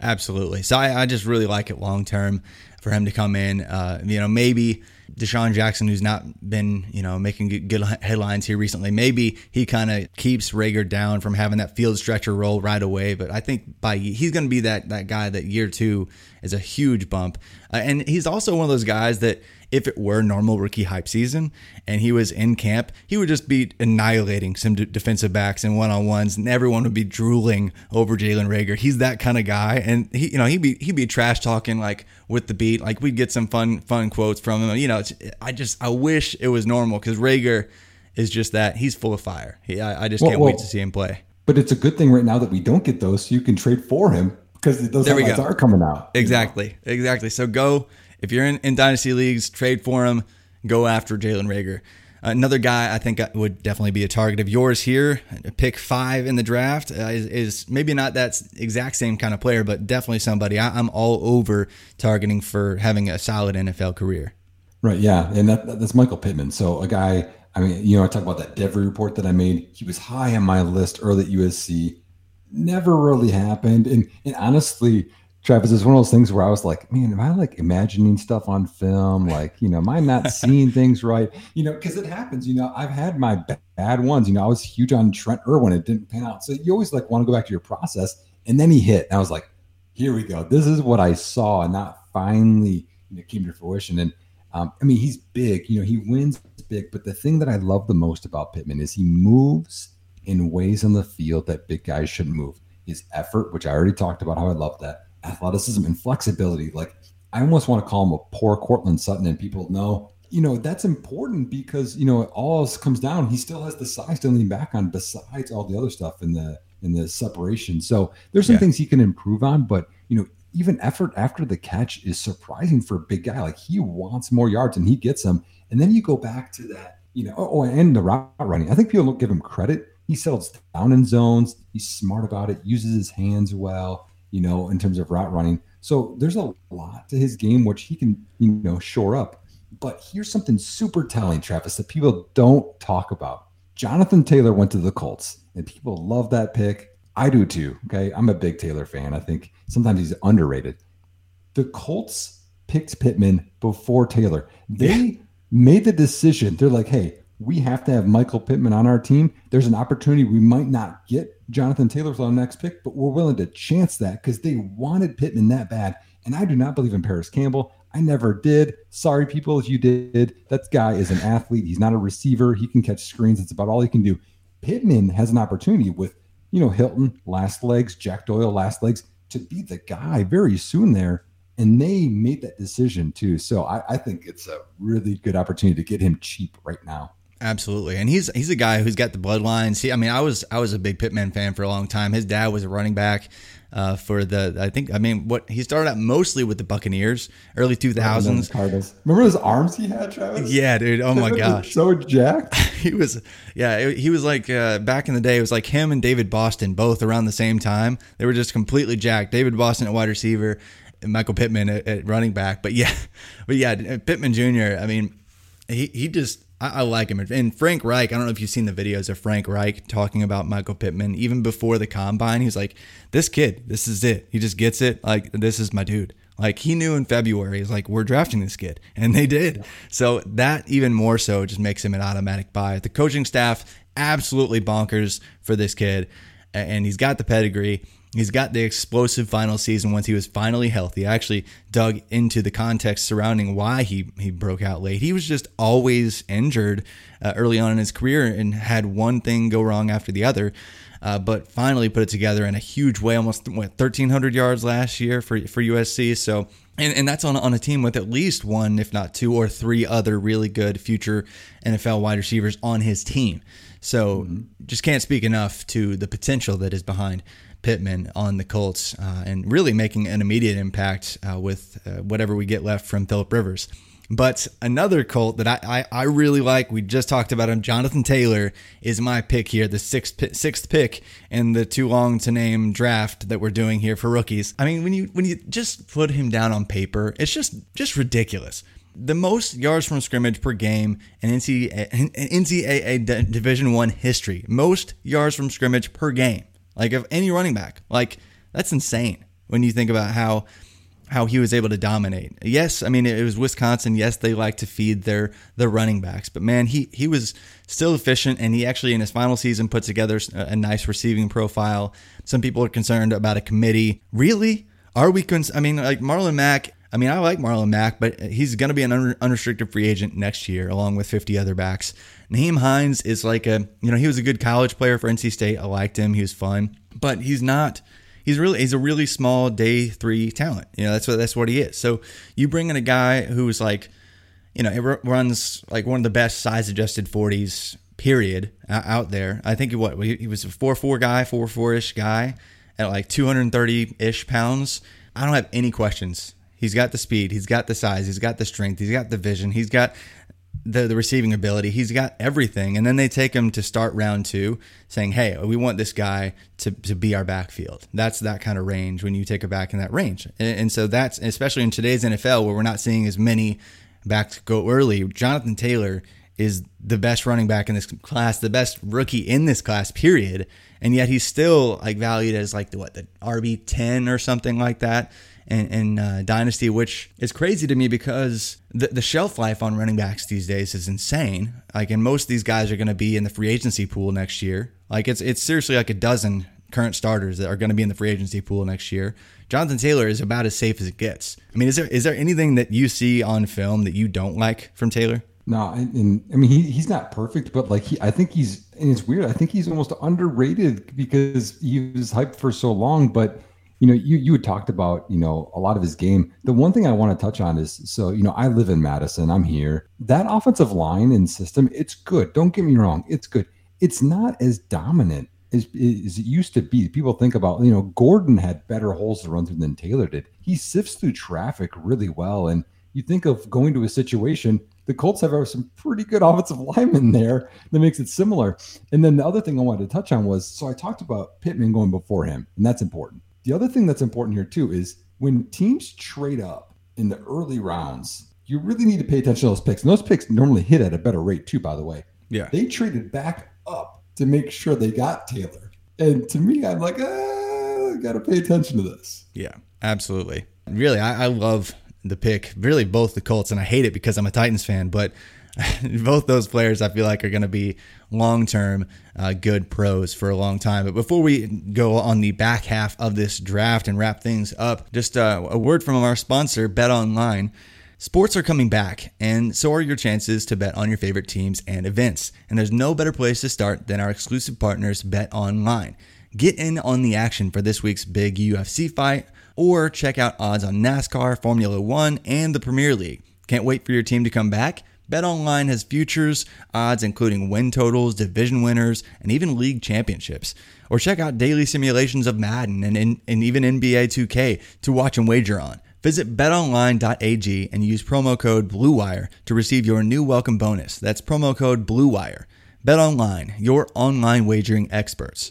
Absolutely. So I, I just really like it long term for him to come in. Uh, you know, maybe DeSean Jackson, who's not been, you know, making good headlines here recently, maybe he kind of keeps Reagor down from having that field stretcher role right away. But I think by he's going to be that that guy that year two is a huge bump, uh, and he's also one of those guys that if it were normal rookie hype season and he was in camp, he would just be annihilating some d- defensive backs and one on ones, and everyone would be drooling over Jalen Reagor. He's that kind of guy, and he, you know, he'd be he'd be trash talking like with the beat, like we'd get some fun fun quotes from him. You know, I just I wish it was normal because Reagor is just that he's full of fire. He, I, I just well, can't well, wait to see him play. But it's a good thing right now that we don't get those, so you can trade for him because those there are coming out. Exactly, exactly. So go if you're in, in dynasty leagues, trade for him. Go after Jalen Reagor. Another guy I think would definitely be a target of yours here. Pick five in the draft uh, is, is, maybe not that exact same kind of player, but definitely somebody I, am all over targeting for having a solid NFL career. Right. Yeah, and that, that's Michael Pittman. So a guy. I mean, you know, I talk about that Devy report that I made. He was high on my list early at USC. Never really happened, and and honestly, Travis, it's one of those things where I was like, man, am I like imagining stuff on film? Like, you know, am I not seeing things right? You know, because it happens. You know, I've had my bad ones. You know, I was huge on Trent Irwin. It didn't pan out. So you always like want to go back to your process. And then he hit. And I was like, here we go. This is what I saw. And that finally you know, came to fruition. And um, I mean, he's big. You know, he wins big. But the thing that I love the most about Pittman is he moves in ways on the field that big guys shouldn't move. His effort, which I already talked about, how I love that athleticism and flexibility. Like I almost want to call him a poor Courtland Sutton, and people know, you know, that's important because you know it all comes down. He still has the size to lean back on, besides all the other stuff in the in the separation. So there's some yeah. things he can improve on, but you know, even effort after the catch is surprising for a big guy. Like he wants more yards and he gets them. And then you go back to that, you know, oh, oh, and the route running. I think people don't give him credit. He settles down in zones. He's smart about it, uses his hands well you know, in terms of route running. So there's a lot to his game which he can, you know, shore up. But here's something super telling, Travis, that people don't talk about. Jonathan Taylor went to the Colts, and people love that pick. I do too. Okay. I'm a big Taylor fan. I think sometimes he's underrated. The Colts picked Pittman before Taylor. They yeah. made the decision. They're like, hey, we have to have Michael Pittman on our team. There's an opportunity we might not get Jonathan Taylor for the next pick, but we're willing to chance that because they wanted Pittman that bad. And I do not believe in Parris Campbell. I never did. Sorry, people, if you did. That guy is an athlete. He's not a receiver. He can catch screens. It's about all he can do. Pittman has an opportunity with, you know, Hilton last legs, Jack Doyle last legs to be the guy very soon there. And they made that decision too. So I, I think it's a really good opportunity to get him cheap right now. Absolutely, and he's he's a guy who's got the bloodlines. He, I mean, I was I was a big Pittman fan for a long time. His dad was a running back uh, for the. I think I mean what he started out mostly with the Buccaneers, early two thousands. Cardinals. Remember those arms he had, Travis? Yeah, dude. Oh my gosh, so jacked. he was. Yeah, he was like uh, back in the day. It was like him and David Boston both around the same time. They were just completely jacked. David Boston at wide receiver, and Michael Pittman at, at running back. But yeah, but yeah, Pittman Jr. I mean, he he just I, I, like him. And Frank Reich, I don't know if you've seen the videos of Frank Reich talking about Michael Pittman, even before the combine. He's like, this kid, this is it. He just gets it. Like, this is my dude. Like, he knew in February, he's like, we're drafting this kid. And they did. So that even more so just makes him an automatic buy. The coaching staff, absolutely bonkers for this kid. And he's got the pedigree. He's got the explosive final season once he was finally healthy. I actually dug into the context surrounding why he, he broke out late. He was just always injured uh, early on in his career and had one thing go wrong after the other. Uh, but finally put it together in a huge way, almost what 1,300 yards last year for for USC. So, and, and that's on on a team with at least one, if not two or three other really good future NFL wide receivers on his team. So, mm-hmm. just can't speak enough to the potential that is behind Pittman on the Colts uh, and really making an immediate impact uh, with uh, whatever we get left from Philip Rivers. But another Colt that I, I, I, really like, we just talked about him, Jonathan Taylor is my pick here, the sixth sixth pick in the too long to name draft that we're doing here for rookies. I mean, when you when you just put him down on paper, it's just just ridiculous. The most yards from scrimmage per game in NCAA, NCAA Division One history. Most yards from scrimmage per game like of any running back. Like that's insane when you think about how how he was able to dominate. Yes, I mean it was Wisconsin. Yes, they like to feed their their running backs, but man, he he was still efficient, and he actually in his final season put together a, nice receiving profile. Some people are concerned about a committee. Really, are we? Cons- I mean, like Marlon Mack. I mean, I like Marlon Mack, but he's going to be an unrestricted free agent next year, along with 50 other backs. Nyheim Hines is like a, you know, he was a good college player for NC State. I liked him. He was fun, but he's not. He's really he's a really small day three talent. You know, that's what that's what he is. So you bring in a guy who's like, you know, it runs like one of the best size adjusted forties period out there. I think what he was a four four guy, four four ish guy at like two hundred thirty ish pounds. I don't have any questions. He's got the speed, he's got the size, he's got the strength, he's got the vision, he's got the, the receiving ability. He's got everything. And then they take him to start round two, saying, hey, we want this guy to, to be our backfield. That's that kind of range when you take a back in that range. And, and so that's, especially in today's NFL where we're not seeing as many backs go early, Jonathan Taylor is the best running back in this class, the best rookie in this class, period. And yet he's still like valued as like the what the RB ten or something like that in, in uh, Dynasty, which is crazy to me because the, the shelf life on running backs these days is insane. Like, and most of these guys are going to be in the free agency pool next year. Like, it's it's seriously like a dozen current starters that are going to be in the free agency pool next year. Jonathan Taylor is about as safe as it gets. I mean, is there is there anything that you see on film that you don't like from Taylor? No, and, I mean he he's not perfect, but like he, I think he's and it's weird. I think he's almost underrated because he was hyped for so long, but you know, you you had talked about you know a lot of his game. The one thing I want to touch on is so you know I live in Madison. I'm here. That offensive line and system, it's good. Don't get me wrong, it's good. It's not as dominant as, as it used to be. People think about you know Gordon had better holes to run through than Taylor did. He sifts through traffic really well, and you think of going to a situation. The Colts have some pretty good offensive linemen there that makes it similar. And then the other thing I wanted to touch on was so I talked about Pittman going before him, and that's important the other thing that's important here too is when teams trade up in the early rounds, you really need to pay attention to those picks. And those picks normally hit at a better rate too, by the way. Yeah. They traded back up to make sure they got Taylor. And to me, I'm like, ah, gotta pay attention to this. Yeah, absolutely. Really, I, I love the pick. Really, both the Colts, and I hate it because I'm a Titans fan, but both those players I feel like are going to be long term uh, good pros for a long time. But before we go on the back half of this draft and wrap things up, just uh, a word from our sponsor, BetOnline. Sports are coming back, and so are your chances to bet on your favorite teams and events. And there's no better place to start than our exclusive partners, BetOnline. Get in on the action for this week's big UFC fight, or check out odds on NASCAR, Formula One, and the Premier League. Can't wait for your team to come back? BetOnline has futures, odds including win totals, division winners, and even league championships. Or check out daily simulations of Madden and, and, and even NBA 2K to watch and wager on. Visit betonline.ag and use promo code BLUEWIRE to receive your new welcome bonus. That's promo code BLUEWIRE. BetOnline, your online wagering experts.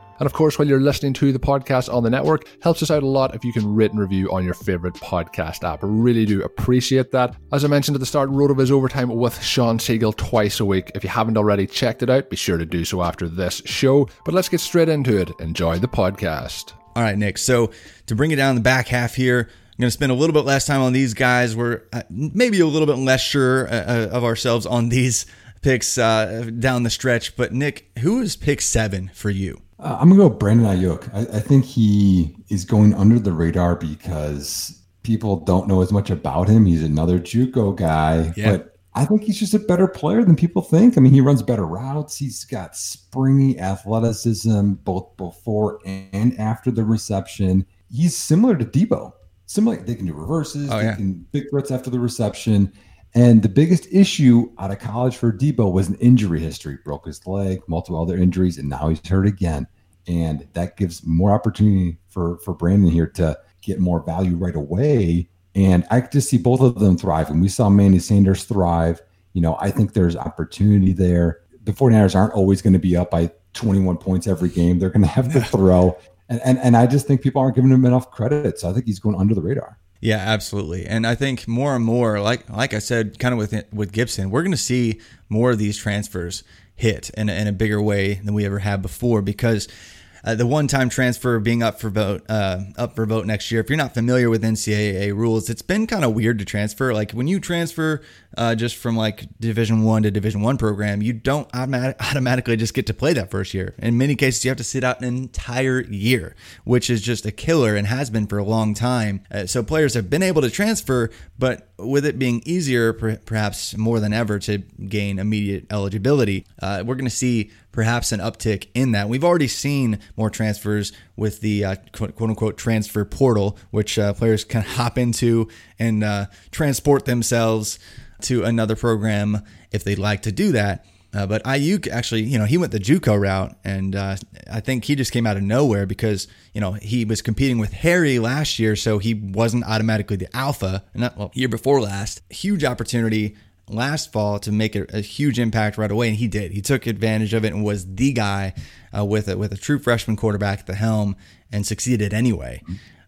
And of course, while you're listening to the podcast on the network, helps us out a lot if you can rate and review on your favorite podcast app. Really do appreciate that. As I mentioned at the start, RotoViz Overtime with Shawn Siegele twice a week. If you haven't already checked it out, be sure to do so after this show. But let's get straight into it. Enjoy the podcast. All right, Nick. So to bring it down the back half here, I'm going to spend a little bit less time on these guys. We're uh, maybe a little bit less sure uh, uh of ourselves on these picks uh, down the stretch. But Nick, who is pick seven for you? Uh, I'm gonna go Brandon Aiyuk. I, I, think he is going under the radar because people don't know as much about him. He's another JUCO guy, yeah. but I think he's just a better player than people think. I mean, he runs better routes. He's got springy athleticism both before and after the reception. He's similar to Deebo. Similar, they can do reverses. Oh, they yeah. can big threats after the reception. And the biggest issue out of college for Deebo was an injury history. Broke his leg, multiple other injuries, and now he's hurt again. And that gives more opportunity for for Brandon here to get more value right away. And I just see both of them thrive. And we saw Manny Sanders thrive. You know, I think there's opportunity there. The 49ers aren't always going to be up by 21 points every game. They're going to have to throw. And, and, and I just think people aren't giving him enough credit. So I think he's going under the radar. Yeah, absolutely. And I think more and more, like like I said, kind of with with Gibson, we're going to see more of these transfers hit in a, in a bigger way than we ever have before because uh, the one-time transfer being up for vote uh, up for vote next year. If you're not familiar with NCAA rules, it's been kind of weird to transfer. Like when you transfer uh, just from like Division One to Division One program, you don't automatic- automatically just get to play that first year. In many cases, you have to sit out an entire year, which is just a killer and has been for a long time. Uh, so players have been able to transfer, but with it being easier, per- perhaps more than ever, to gain immediate eligibility, uh, we're going to see perhaps an uptick in that. We've already seen more transfers with the uh, quote, unquote transfer portal, which uh, players can hop into and uh, transport themselves to another program if they'd like to do that. Uh, but Aiyuk actually, you know, he went the JUCO route, and uh, I think he just came out of nowhere because you know he was competing with Harry last year, so he wasn't automatically the alpha. Not well, year before last, huge opportunity last fall to make a, a, huge impact right away, and he did. He took advantage of it and was the guy uh, with a, with a true freshman quarterback at the helm and succeeded anyway.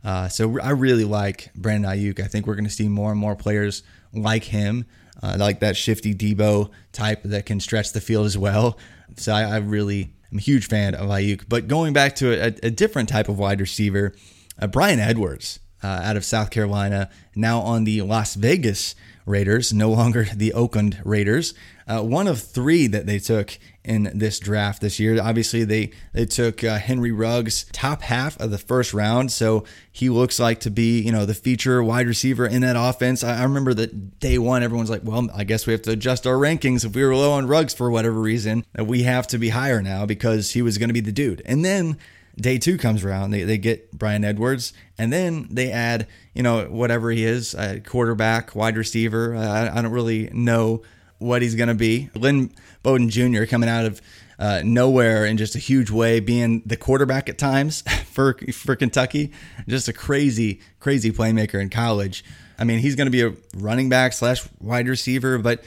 Uh, so I really like Brandon Aiyuk. I think we're going to see more and more players like him, uh, like that shifty Deebo type that can stretch the field as well. So I, I really am a huge fan of Aiyuk. But going back to a, a different type of wide receiver, uh, Bryan Edwards uh, out of South Carolina, now on the Las Vegas Raiders, no longer the Oakland Raiders. Uh, one of three that they took in this draft this year. Obviously, they they took uh, Henry Ruggs top half of the first round, so he looks like to be you know the feature wide receiver in that offense. I, I remember that day one, everyone's like, "Well, I guess we have to adjust our rankings if we were low on Ruggs for whatever reason. We have to be higher now because he was going to be the dude." And then day two comes around, they, they get Bryan Edwards, and then they add, you know, whatever he is, a quarterback, wide receiver. I, I don't really know what he's going to be. Lynn Bowden Jr. coming out of uh, nowhere in just a huge way, being the quarterback at times for for Kentucky. Just a crazy, crazy playmaker in college. I mean, he's going to be a running back slash wide receiver, but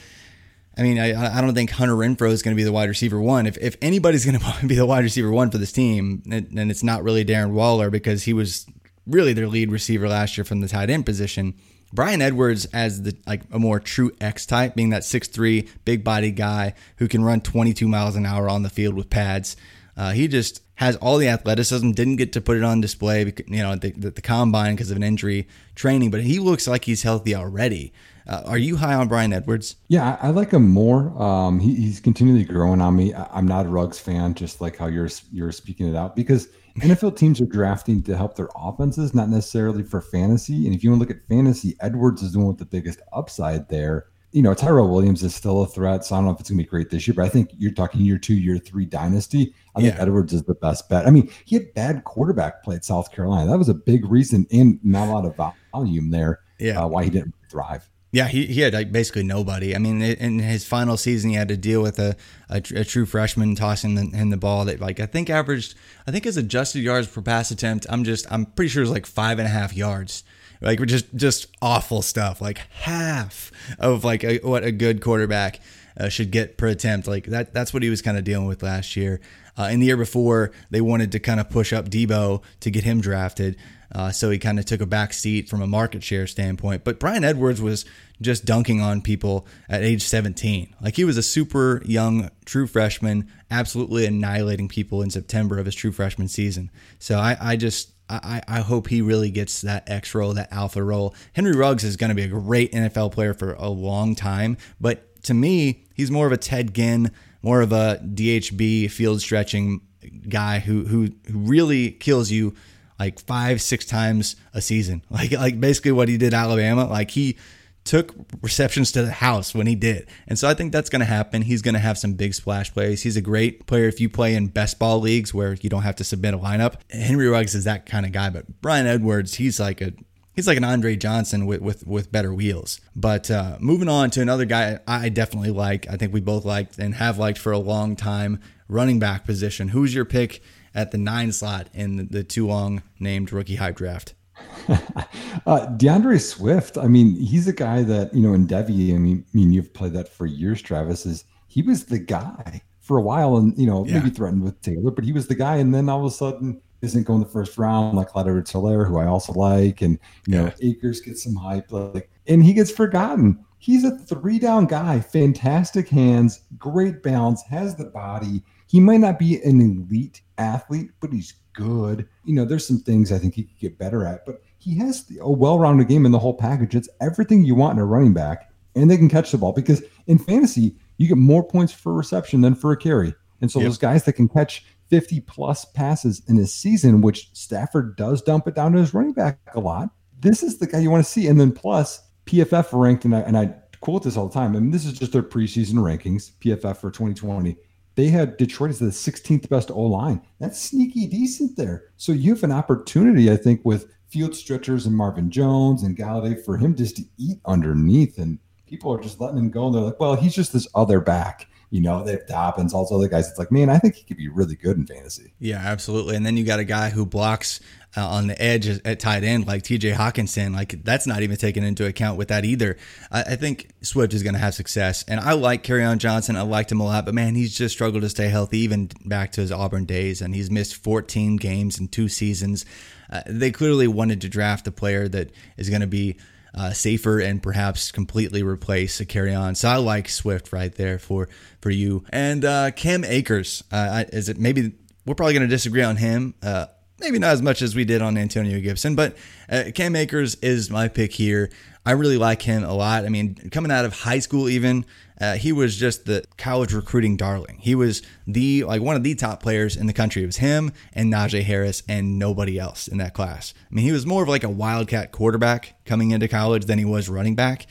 I mean, I, I don't think Hunter Renfrow is going to be the wide receiver one. If, if anybody's going to be the wide receiver one for this team, then it's not really Darren Waller because he was really their lead receiver last year from the tight end position. Bryan Edwards as the like a more true X type, being that 6'3 big body guy who can run 22 miles an hour on the field with pads. Uh, he just has all the athleticism. Didn't get to put it on display, you know, the, the, the combine because of an injury training, but he looks like he's healthy already. Uh, are you high on Bryan Edwards? Yeah, I, I like him more. Um, he, he's continually growing on me. I, am not a Ruggs fan, just like how you're you're speaking it out, because NFL teams are drafting to help their offenses, not necessarily for fantasy. And if you want to look at fantasy, Edwards is the one with the biggest upside there. You know, Tyrell Williams is still a threat, so I don't know if it's going to be great this year, but I think you're talking year two, year three dynasty. I think yeah. Edwards is the best bet. I mean, he had bad quarterback play at South Carolina. That was a big reason, and not a lot of volume there. Yeah, uh, why he didn't thrive. Yeah, he, he had like basically nobody. I mean, in his final season, he had to deal with a, a, a true freshman tossing the, him the ball that like I think averaged I think his adjusted yards per pass attempt. I'm just I'm pretty sure it was like five and a half yards. Like just just awful stuff. Like half of like a, what a good quarterback uh, should get per attempt. Like that that's what he was kind of dealing with last year. Uh, in the year before, they wanted to kind of push up Deebo to get him drafted. Uh, so he kind of took a back seat from a market share standpoint. But Bryan Edwards was just dunking on people at age 17. Like he was a super young true freshman, absolutely annihilating people in September of his true freshman season. So I, I just I, I hope he really gets that X role, that alpha role. Henry Ruggs is going to be a great NFL player for a long time, but to me, he's more of a Ted Ginn, more of a DHB field stretching guy who who who really kills you like five, six times a season. Like like basically what he did Alabama. Like he took receptions to the house when he did. And so I think that's going to happen. He's going to have some big splash plays. He's a great player if you play in best ball leagues where you don't have to submit a lineup. Henry Ruggs is that kind of guy, but Bryan Edwards, he's like a he's like an Andre Johnson with with, with better wheels. But uh, moving on to another guy I definitely like. I think we both liked and have liked for a long time. Running back position. Who's your pick at the nine slot in the too long named rookie hype draft? uh, D'Andre Swift. I mean, he's a guy that you know in Devy. I mean, I mean, you've played that for years, Travis. Is he was the guy for a while, and you know yeah. maybe threatened with Taylor, but he was the guy, and then all of a sudden isn't going the first round like Clyde edwards who I also like, and you know yeah. Akers gets some hype, like, and he gets forgotten. He's a three down guy, fantastic hands, great balance, has the body. He might not be an elite athlete, but he's good. You know, there's some things I think he could get better at, but he has a well-rounded game in the whole package. It's everything you want in a running back, and they can catch the ball because in fantasy you get more points for reception than for a carry. And so yep. those guys that can catch 50 plus passes in a season, which Stafford does dump it down to his running back a lot. This is the guy you want to see. And then plus PFF ranked, and I, and I quote this all the time. I mean, this is just their preseason rankings, PFF for 2020 they had Detroit as the 16th best O line. That's sneaky decent there. So you have an opportunity, I think, with field stretchers and Marvin Jones and Golladay for him just to eat underneath. And people are just letting him go. And they're like, well, he's just this other back. You know, have Dobbins, all those other guys. It's like, man, I think he could be really good in fantasy. Yeah, absolutely. And then you got a guy who blocks uh, on the edge at tight end, like TJ Hockenson. Like that's not even taken into account with that either. I, I think Swift is going to have success, and I like Kerryon Johnson. I liked him a lot, but man, he's just struggled to stay healthy even back to his Auburn days, and he's missed 14 games in two seasons. Uh, they clearly wanted to draft a player that is going to be. Uh, safer and perhaps completely replace a Kerryon. So I like Swift right there for for you. And uh, Cam Akers, uh, is it maybe we're probably going to disagree on him. Uh, maybe not as much as we did on Antonio Gibson, but uh, Cam Akers is my pick here. I really like him a lot. I mean, coming out of high school, even uh, he was just the college recruiting darling. He was the like one of the top players in the country. It was him and Najee Harris and nobody else in that class. I mean, he was more of like a wildcat quarterback coming into college than he was running back.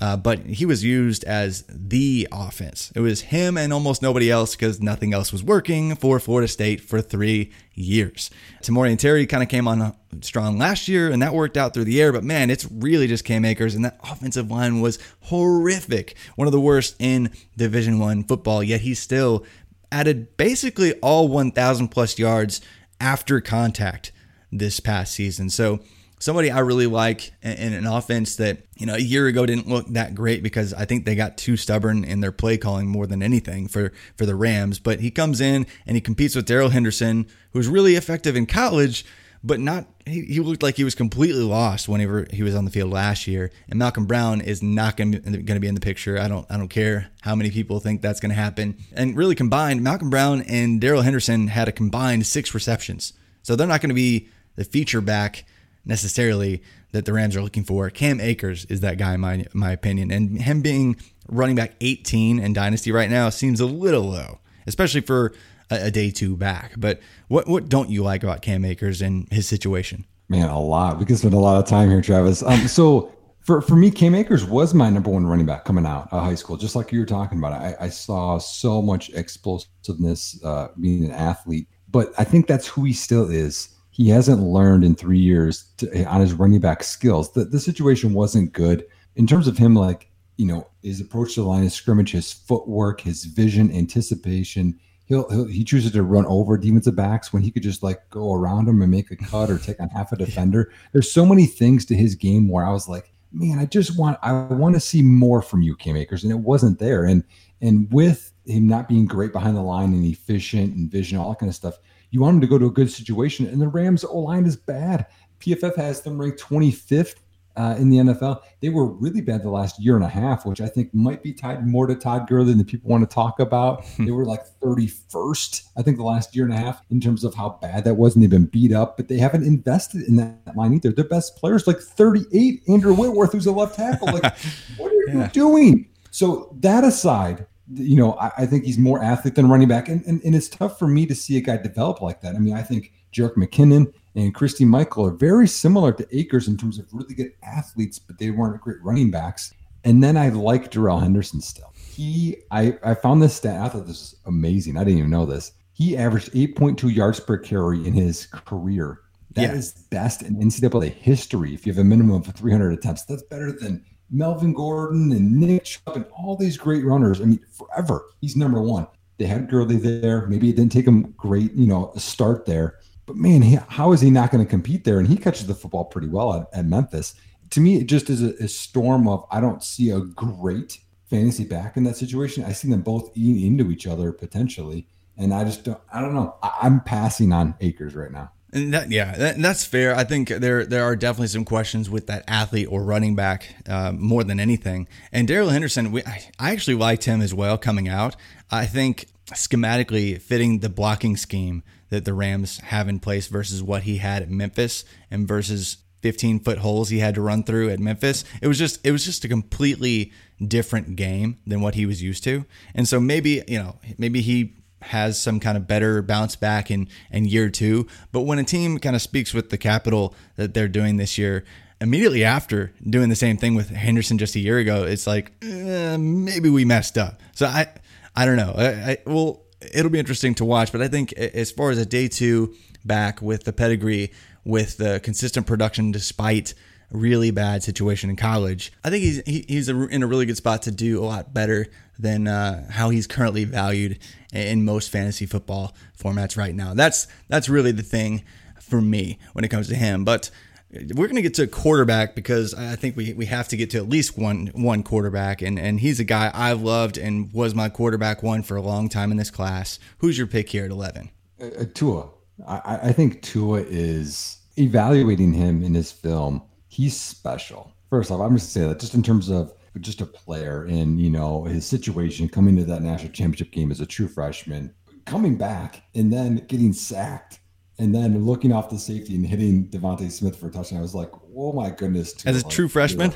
Uh, but he was used as the offense. It was him and almost nobody else because nothing else was working for Florida State for three years. Tamorrion Terry kind of came on strong last year, and that worked out through the air. But man, it's really just Cam Akers, and that offensive line was horrific, one of the worst in Division One football. Yet he still added basically all 1,000 plus yards after contact this past season. So somebody I really like in an offense that, you know, a year ago didn't look that great because I think they got too stubborn in their play calling more than anything for, for the Rams. But he comes in and he competes with Darrell Henderson, who's really effective in college, but not. He, he looked like he was completely lost whenever he was on the field last year. And Malcolm Brown is not going to be in the picture. I don't I don't care how many people think that's going to happen. And really combined, Malcolm Brown and Darrell Henderson had a combined six receptions, so they're not going to be the feature back necessarily that the Rams are looking for. Cam Akers is that guy, in my my opinion, and him being running back 18 in Dynasty right now seems a little low, especially for a, a day two back. But what what don't you like about Cam Akers and his situation? Man, a lot. We can spend a lot of time here, Travis. Um, so for for me, Cam Akers was my number one running back coming out of high school, just like you were talking about. I, I saw so much explosiveness uh, being an athlete, but I think that's who he still is. He hasn't learned in three years to, on his running back skills. The, the situation wasn't good in terms of him, like you know, his approach to the line of scrimmage, his footwork, his vision, anticipation he'll, he'll he chooses to run over defensive backs when he could just like go around them and make a cut or take on half a defender. There's so many things to his game where I was like, man, I just want I want to see more from you, Cam Akers, and it wasn't there. And and with him not being great behind the line and efficient and vision, all that kind of stuff, you want him to go to a good situation. And the Rams O line is bad. PFF has them ranked 25th uh, in the NFL. They were really bad the last year and a half, which I think might be tied more to Todd Gurley than people want to talk about. they were like 31st, I think, the last year and a half in terms of how bad that was, and they've been beat up, but they haven't invested in that line either. Their best players, like 38, Andrew Whitworth, who's a left tackle. Like, what are yeah. you doing? So that aside, you know, I, I, think he's more athlete than running back, and, and and it's tough for me to see a guy develop like that. I mean, I think Jerick McKinnon and Christine Michael are very similar to Akers in terms of really good athletes, but they weren't great running backs. And then I like Darrell Henderson still. He, I, I found this stat. I thought this was amazing. I didn't even know this. He averaged 8.2 yards per carry in his career. That yeah. is best in NCAA history. If you have a minimum of 300 attempts, that's better than Melvin Gordon and Nick Chubb and all these great runners. I mean, forever. He's number one. They had Gurley there. Maybe it didn't take him great, you know, a start there, but man, he, how is he not going to compete there? And he catches the football pretty well at, at Memphis. To me, it just is a, a, storm of I don't see a great fantasy back in that situation. I see them both eating into each other potentially, and I just don't. I don't know. I, am passing on Akers right now. And that, yeah, that, that's fair. I think there there are definitely some questions with that athlete or running back uh, more than anything. And Darrell Henderson, we, I, I actually liked him as well coming out. I think schematically fitting the blocking scheme that the Rams have in place versus what he had at Memphis and versus 15 foot holes he had to run through at Memphis. It was just it was just a completely different game than what he was used to. And so maybe, you know, maybe he has some kind of better bounce back in in year 2, but when a team kind of speaks with the capital that they're doing this year, immediately after doing the same thing with Henderson just a year ago, it's like eh, maybe we messed up. So I I don't know. I, I well it'll be interesting to watch. But I think as far as a day two back with the pedigree, with the consistent production despite really bad situation in college, I think he's he, he's a, in a really good spot to do a lot better than uh, how he's currently valued in most fantasy football formats right now. That's that's really the thing for me when it comes to him. But we're going to get to a quarterback because I think we, we have to get to at least one one quarterback, and and he's a guy I've loved and was my quarterback one for a long time in this class. Who's your pick here at eleven? Uh, uh Tua. I, I think Tua is evaluating him in his film. He's special. First off, I'm just to say that just in terms of just a player in you know his situation coming to that national championship game as a true freshman, coming back and then getting sacked and then looking off the safety and hitting DeVonta Smith for a touchdown, I was like, "Oh my goodness!" As a true freshman,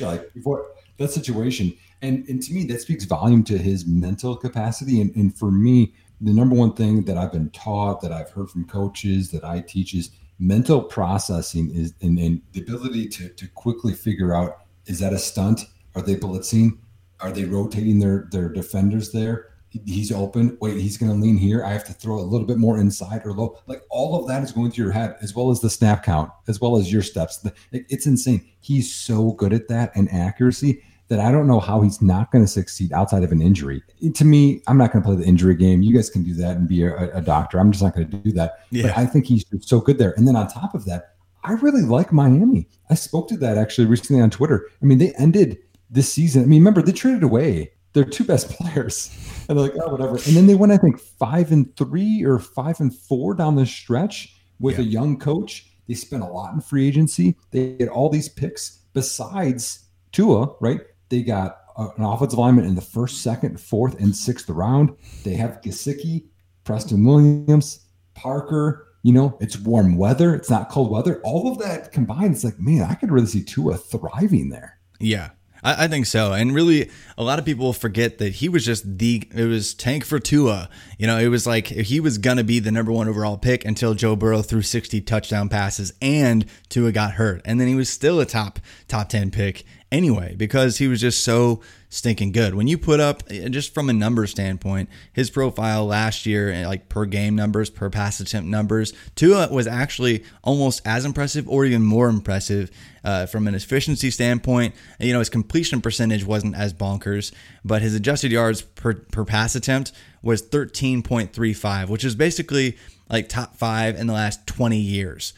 like before that situation, and and to me, that speaks volume to his mental capacity. And and for me, the number one thing that I've been taught, that I've heard from coaches, that I teach is mental processing is and, and the ability to to quickly figure out is that a stunt? Are they blitzing? Are they rotating their their defenders there? he's open. Wait, he's going to lean here. I have to throw a little bit more inside or low. Like all of that is going through your head, as well as the snap count, as well as your steps. It's insane. He's so good at that and accuracy that I don't know how he's not going to succeed outside of an injury. To me, I'm not going to play the injury game. You guys can do that and be a, a doctor. I'm just not going to do that. Yeah. But I think he's so good there. And then on top of that, I really like Miami. I spoke to that actually recently on Twitter. I mean, they ended this season. I mean, remember they traded away their two best players. And they're like, oh, whatever. And then they went, I think, five and three or five and four down the stretch with Yeah. a young coach. They spent a lot in free agency. They had all these picks besides Tua, right? They got an offensive lineman in the first, second, fourth, and sixth round. They have Gesicki, Preston Williams, Parker. You know, it's warm weather. It's not cold weather. All of that combined, it's like, man, I could really see Tua thriving there. Yeah. I, think so. And really, a lot of people forget that he was just the, it was tank for Tua. You know, it was like he was going to be the number one overall pick until Joe Burrow threw 60 touchdown passes and Tua got hurt. And then he was still a top, top 10 pick anyway, because he was just so stinking good. When you put up, eh, just from a number standpoint, his profile last year, eh, like per game numbers, per pass attempt numbers, Tua was actually almost as impressive or even more impressive uh, from an efficiency standpoint. You know, his completion percentage wasn't as bonkers, but his adjusted yards per, per pass attempt was 13.35, which is basically like top five in the last 20 years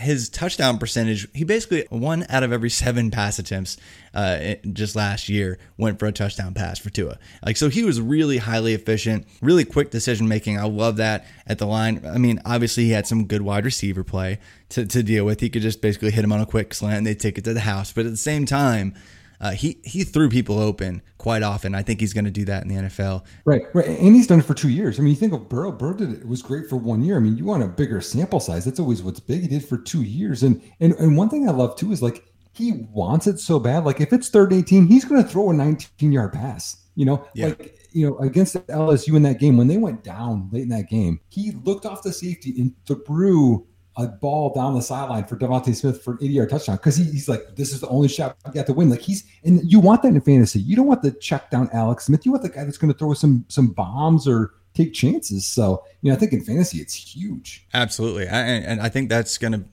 his touchdown percentage, he basically one out of every seven pass attempts uh, just last year went for a touchdown pass for Tua. Like so, he was really highly efficient, really quick decision making. I love that at the line. I mean, obviously he had some good wide receiver play to, to deal with. He could just basically hit him on a quick slant and they take it to the house. But at the same time, uh, he he threw people open quite often. I think he's going to do that in the NFL. Right, right. And he's done it for two years. I mean, you think of Burrow. Burrow did it. It was great for one year. I mean, you want a bigger sample size. That's always what's big. He did for two years. And and and one thing I love too is like he wants it so bad. Like if it's third 18, he's going to throw a 19 yard pass. You know, Yeah. like you know, against LSU in that game when they went down late in that game, he looked off the safety and threw a ball down the sideline for DeVonta Smith for an 80 yard touchdown because he, he's like, this is the only shot I got to win. Like he's and you want that in fantasy. You don't want the check down Alex Smith. You want the guy that's going to throw some some bombs or take chances. So you know, I think in fantasy it's huge. Absolutely, I, and I think that's gonna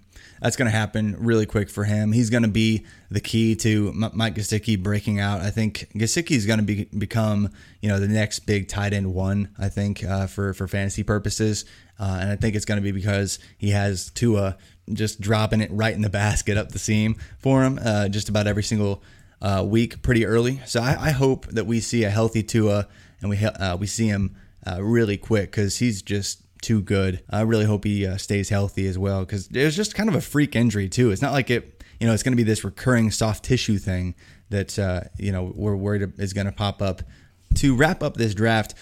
that's gonna happen really quick for him. He's gonna be the key to Mike Gesicki breaking out. I think Gesicki is gonna be become you know the next big tight end one. I think uh, for for fantasy purposes, uh, and I think it's gonna be because he has Tua just dropping it right in the basket up the seam for him uh, just about every single uh, week pretty early. So I, I hope that we see a healthy Tua and we uh, we see him uh, really quick because he's just too good. I really hope he uh, stays healthy as well because it was just kind of a freak injury too. It's not like it, you know, it's going to be this recurring soft tissue thing that uh, you know we're worried is going to pop up. To wrap up this draft,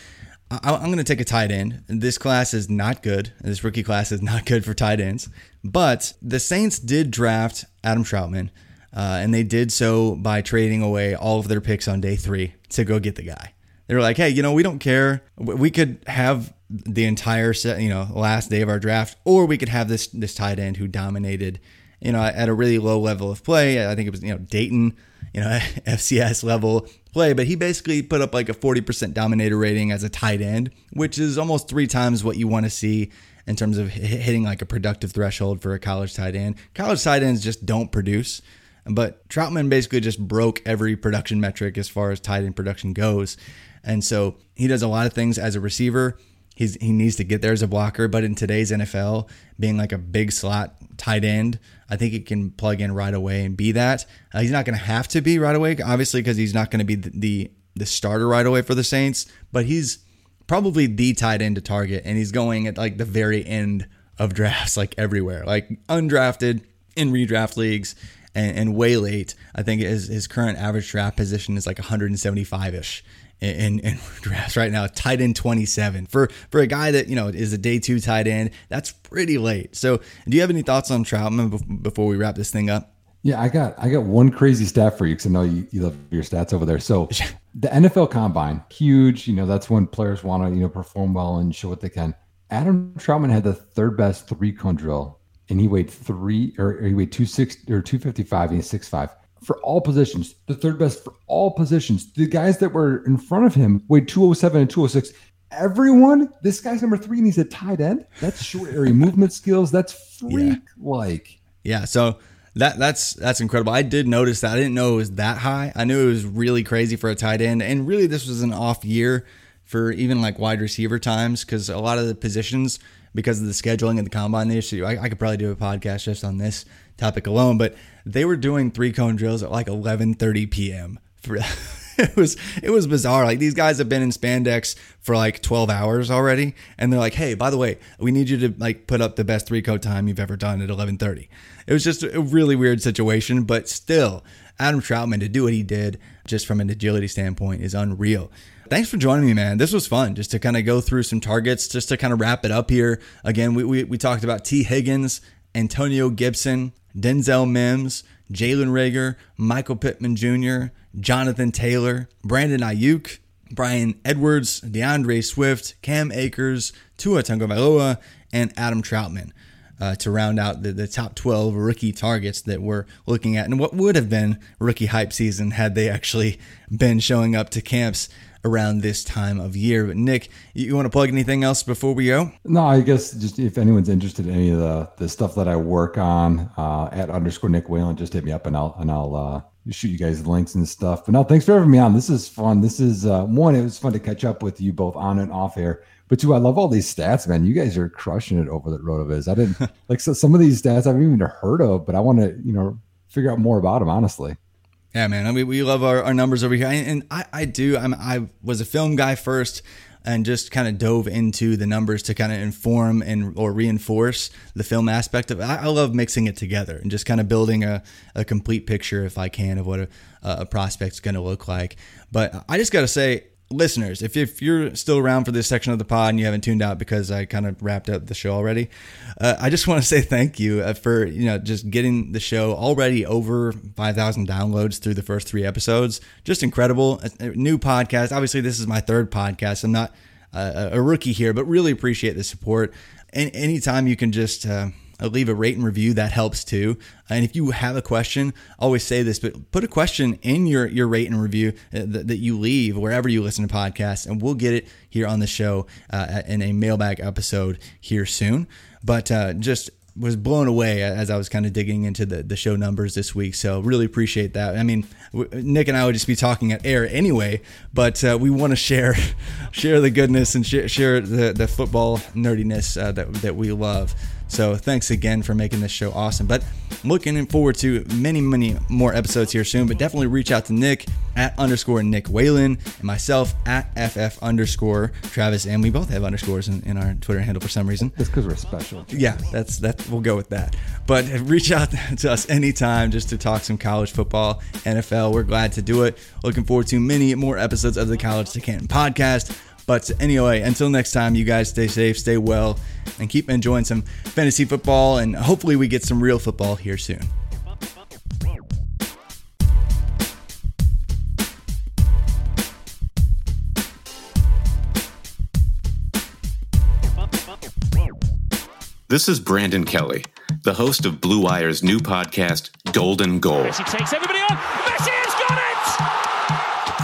I- I'm going to take a tight end. This class is not good. This rookie class is not good for tight ends. But the Saints did draft Adam Trautman, uh, and they did so by trading away all of their picks on day three to go get the guy. They were like, hey, you know, we don't care. We could have the entire set, you know, last day of our draft, or we could have this this tight end who dominated, you know, at a really low level of play. I think it was, you know, Dayton, you know, FCS level play, but he basically put up like a 40% dominator rating as a tight end, which is almost three times what you want to see in terms of hitting like a productive threshold for a college tight end. College tight ends just don't produce. But Trautman basically just broke every production metric as far as tight end production goes. And so he does a lot of things as a receiver. He's, he needs to get there as a blocker, but in today's NFL, being like a big slot tight end, I think he can plug in right away and be that. Uh, he's not going to have to be right away, obviously, because he's not going to be the, the the starter right away for the Saints. But he's probably the tight end to target, and he's going at like the very end of drafts, like everywhere, like undrafted in redraft leagues and, and way late. I think his, his current average draft position is like 175 ish. In, in drafts right now, tight end 27 for for a guy that you know is a day two tight end. That's pretty late. So, do you have any thoughts on Trautman before we wrap this thing up? Yeah, I got I got one crazy stat for you because I know you, you love your stats over there. So the NFL Combine, huge. You know that's when players want to you know perform well and show what they can. Adam Trautman had the third best three cone drill, and he weighed three or, or he weighed two six or two fifty five, and he's six five for all positions. The third best for all positions. The guys that were in front of him weighed two oh seven and two oh six. Everyone, this guy's number three, and he's a tight end. That's short area movement skills. That's freak like. Yeah, so that that's that's incredible. I did notice that. I didn't know it was that high. I knew it was really crazy for a tight end, and really this was an off year for even like wide receiver times because a lot of the positions because of the scheduling and the combine issue. I, I could probably do a podcast just on this topic alone, but they were doing three cone drills at like 11:30 p.m. For it was it was bizarre. Like these guys have been in spandex for like 12 hours already, and they're like, "Hey, by the way, we need you to like put up the best three cone time you've ever done at 11:30." It was just a really weird situation, but still, Adam Trautman to do what he did, just from an agility standpoint, is unreal. Thanks for joining me, man. This was fun just to kind of go through some targets, just to kind of wrap it up here. Again, we, we, we talked about Tee Higgins, Antonio Gibson, Denzel Mims, Jalen Reagor, Michael Pittman Jr., Jonathan Taylor, Brandon Aiyuk, Bryan Edwards, D'Andre Swift, Cam Akers, Tua Tagovailoa, and Adam Trautman. Uh, to round out the, the top 12 rookie targets that we're looking at, and what would have been rookie hype season had they actually been showing up to camps around this time of year. But Nick, you, want to plug anything else before we go? No, I guess just if anyone's interested in any of the the stuff that I work on uh, at underscore Nick Whalen, just hit me up and I'll and I'll uh, shoot you guys the links and stuff. But no, thanks for having me on. This is fun. This is uh, one. It was fun to catch up with you both on and off air. But two, I love all these stats, man. You guys are crushing it over at Rotoviz. I didn't like so some of these stats I haven't even heard of, but I want to you know figure out more about them. Honestly. Yeah, man. I mean, we love our, our numbers over here, and I, I do. I'm, I was a film guy first, and just kind of dove into the numbers to kind of inform and or reinforce the film aspect of. I, I love mixing it together and just kind of building a, a complete picture, if I can, of what a, a prospect's going to look like. But I just got to say, listeners, if, if you're still around for this section of the pod and you haven't tuned out because I kind of wrapped up the show already, uh, I just want to say thank you uh, for you know just getting the show already over 5,000 downloads through the first three episodes. Just incredible. A, a new podcast. Obviously, this is my third podcast. I'm not uh, a rookie here, but really appreciate the support. And anytime you can just uh, uh, leave a rate and review that helps too and if you have a question always say this but put a question in your your rate and review uh, that, that you leave wherever you listen to podcasts and we'll get it here on the show uh, in a mailbag episode here soon but uh, just was blown away as I was kind of digging into the, the show numbers this week. So really appreciate that. I mean, Nick and I would just be talking at air anyway, but uh, we want to share share the goodness and share, share the, the football nerdiness uh, that that we love. So thanks again for making this show awesome. But I'm looking forward to many, many more episodes here soon. But definitely reach out to Nick at underscore Nick Whalen and myself at FF underscore Travis. And we both have underscores in, in our Twitter handle for some reason. It's because we're special. Yeah, that's that. We'll go with that. But reach out to us anytime just to talk some college football, NFL. We're glad to do it. Looking forward to many more episodes of the College to Canton podcast. But anyway, until next time, you guys stay safe, stay well, and keep enjoying some fantasy football. And hopefully, we get some real football here soon. This is Brandon Kelly, the host of Blue Wire's new podcast, Golden Goal. Messi takes everybody on.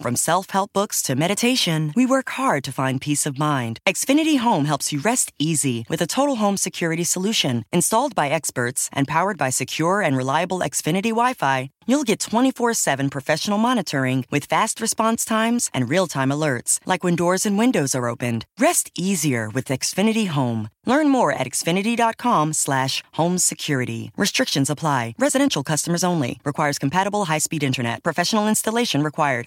From self-help books to meditation, we work hard to find peace of mind. Xfinity Home helps you rest easy with a total home security solution installed by experts and powered by secure and reliable Xfinity Wi-Fi. You'll get 24/7 professional monitoring with fast response times and real-time alerts, like when doors and windows are opened. Rest easier with Xfinity Home. Learn more at xfinity.com/slash home security. Restrictions apply. Residential customers only. Requires compatible high-speed internet. Professional installation required.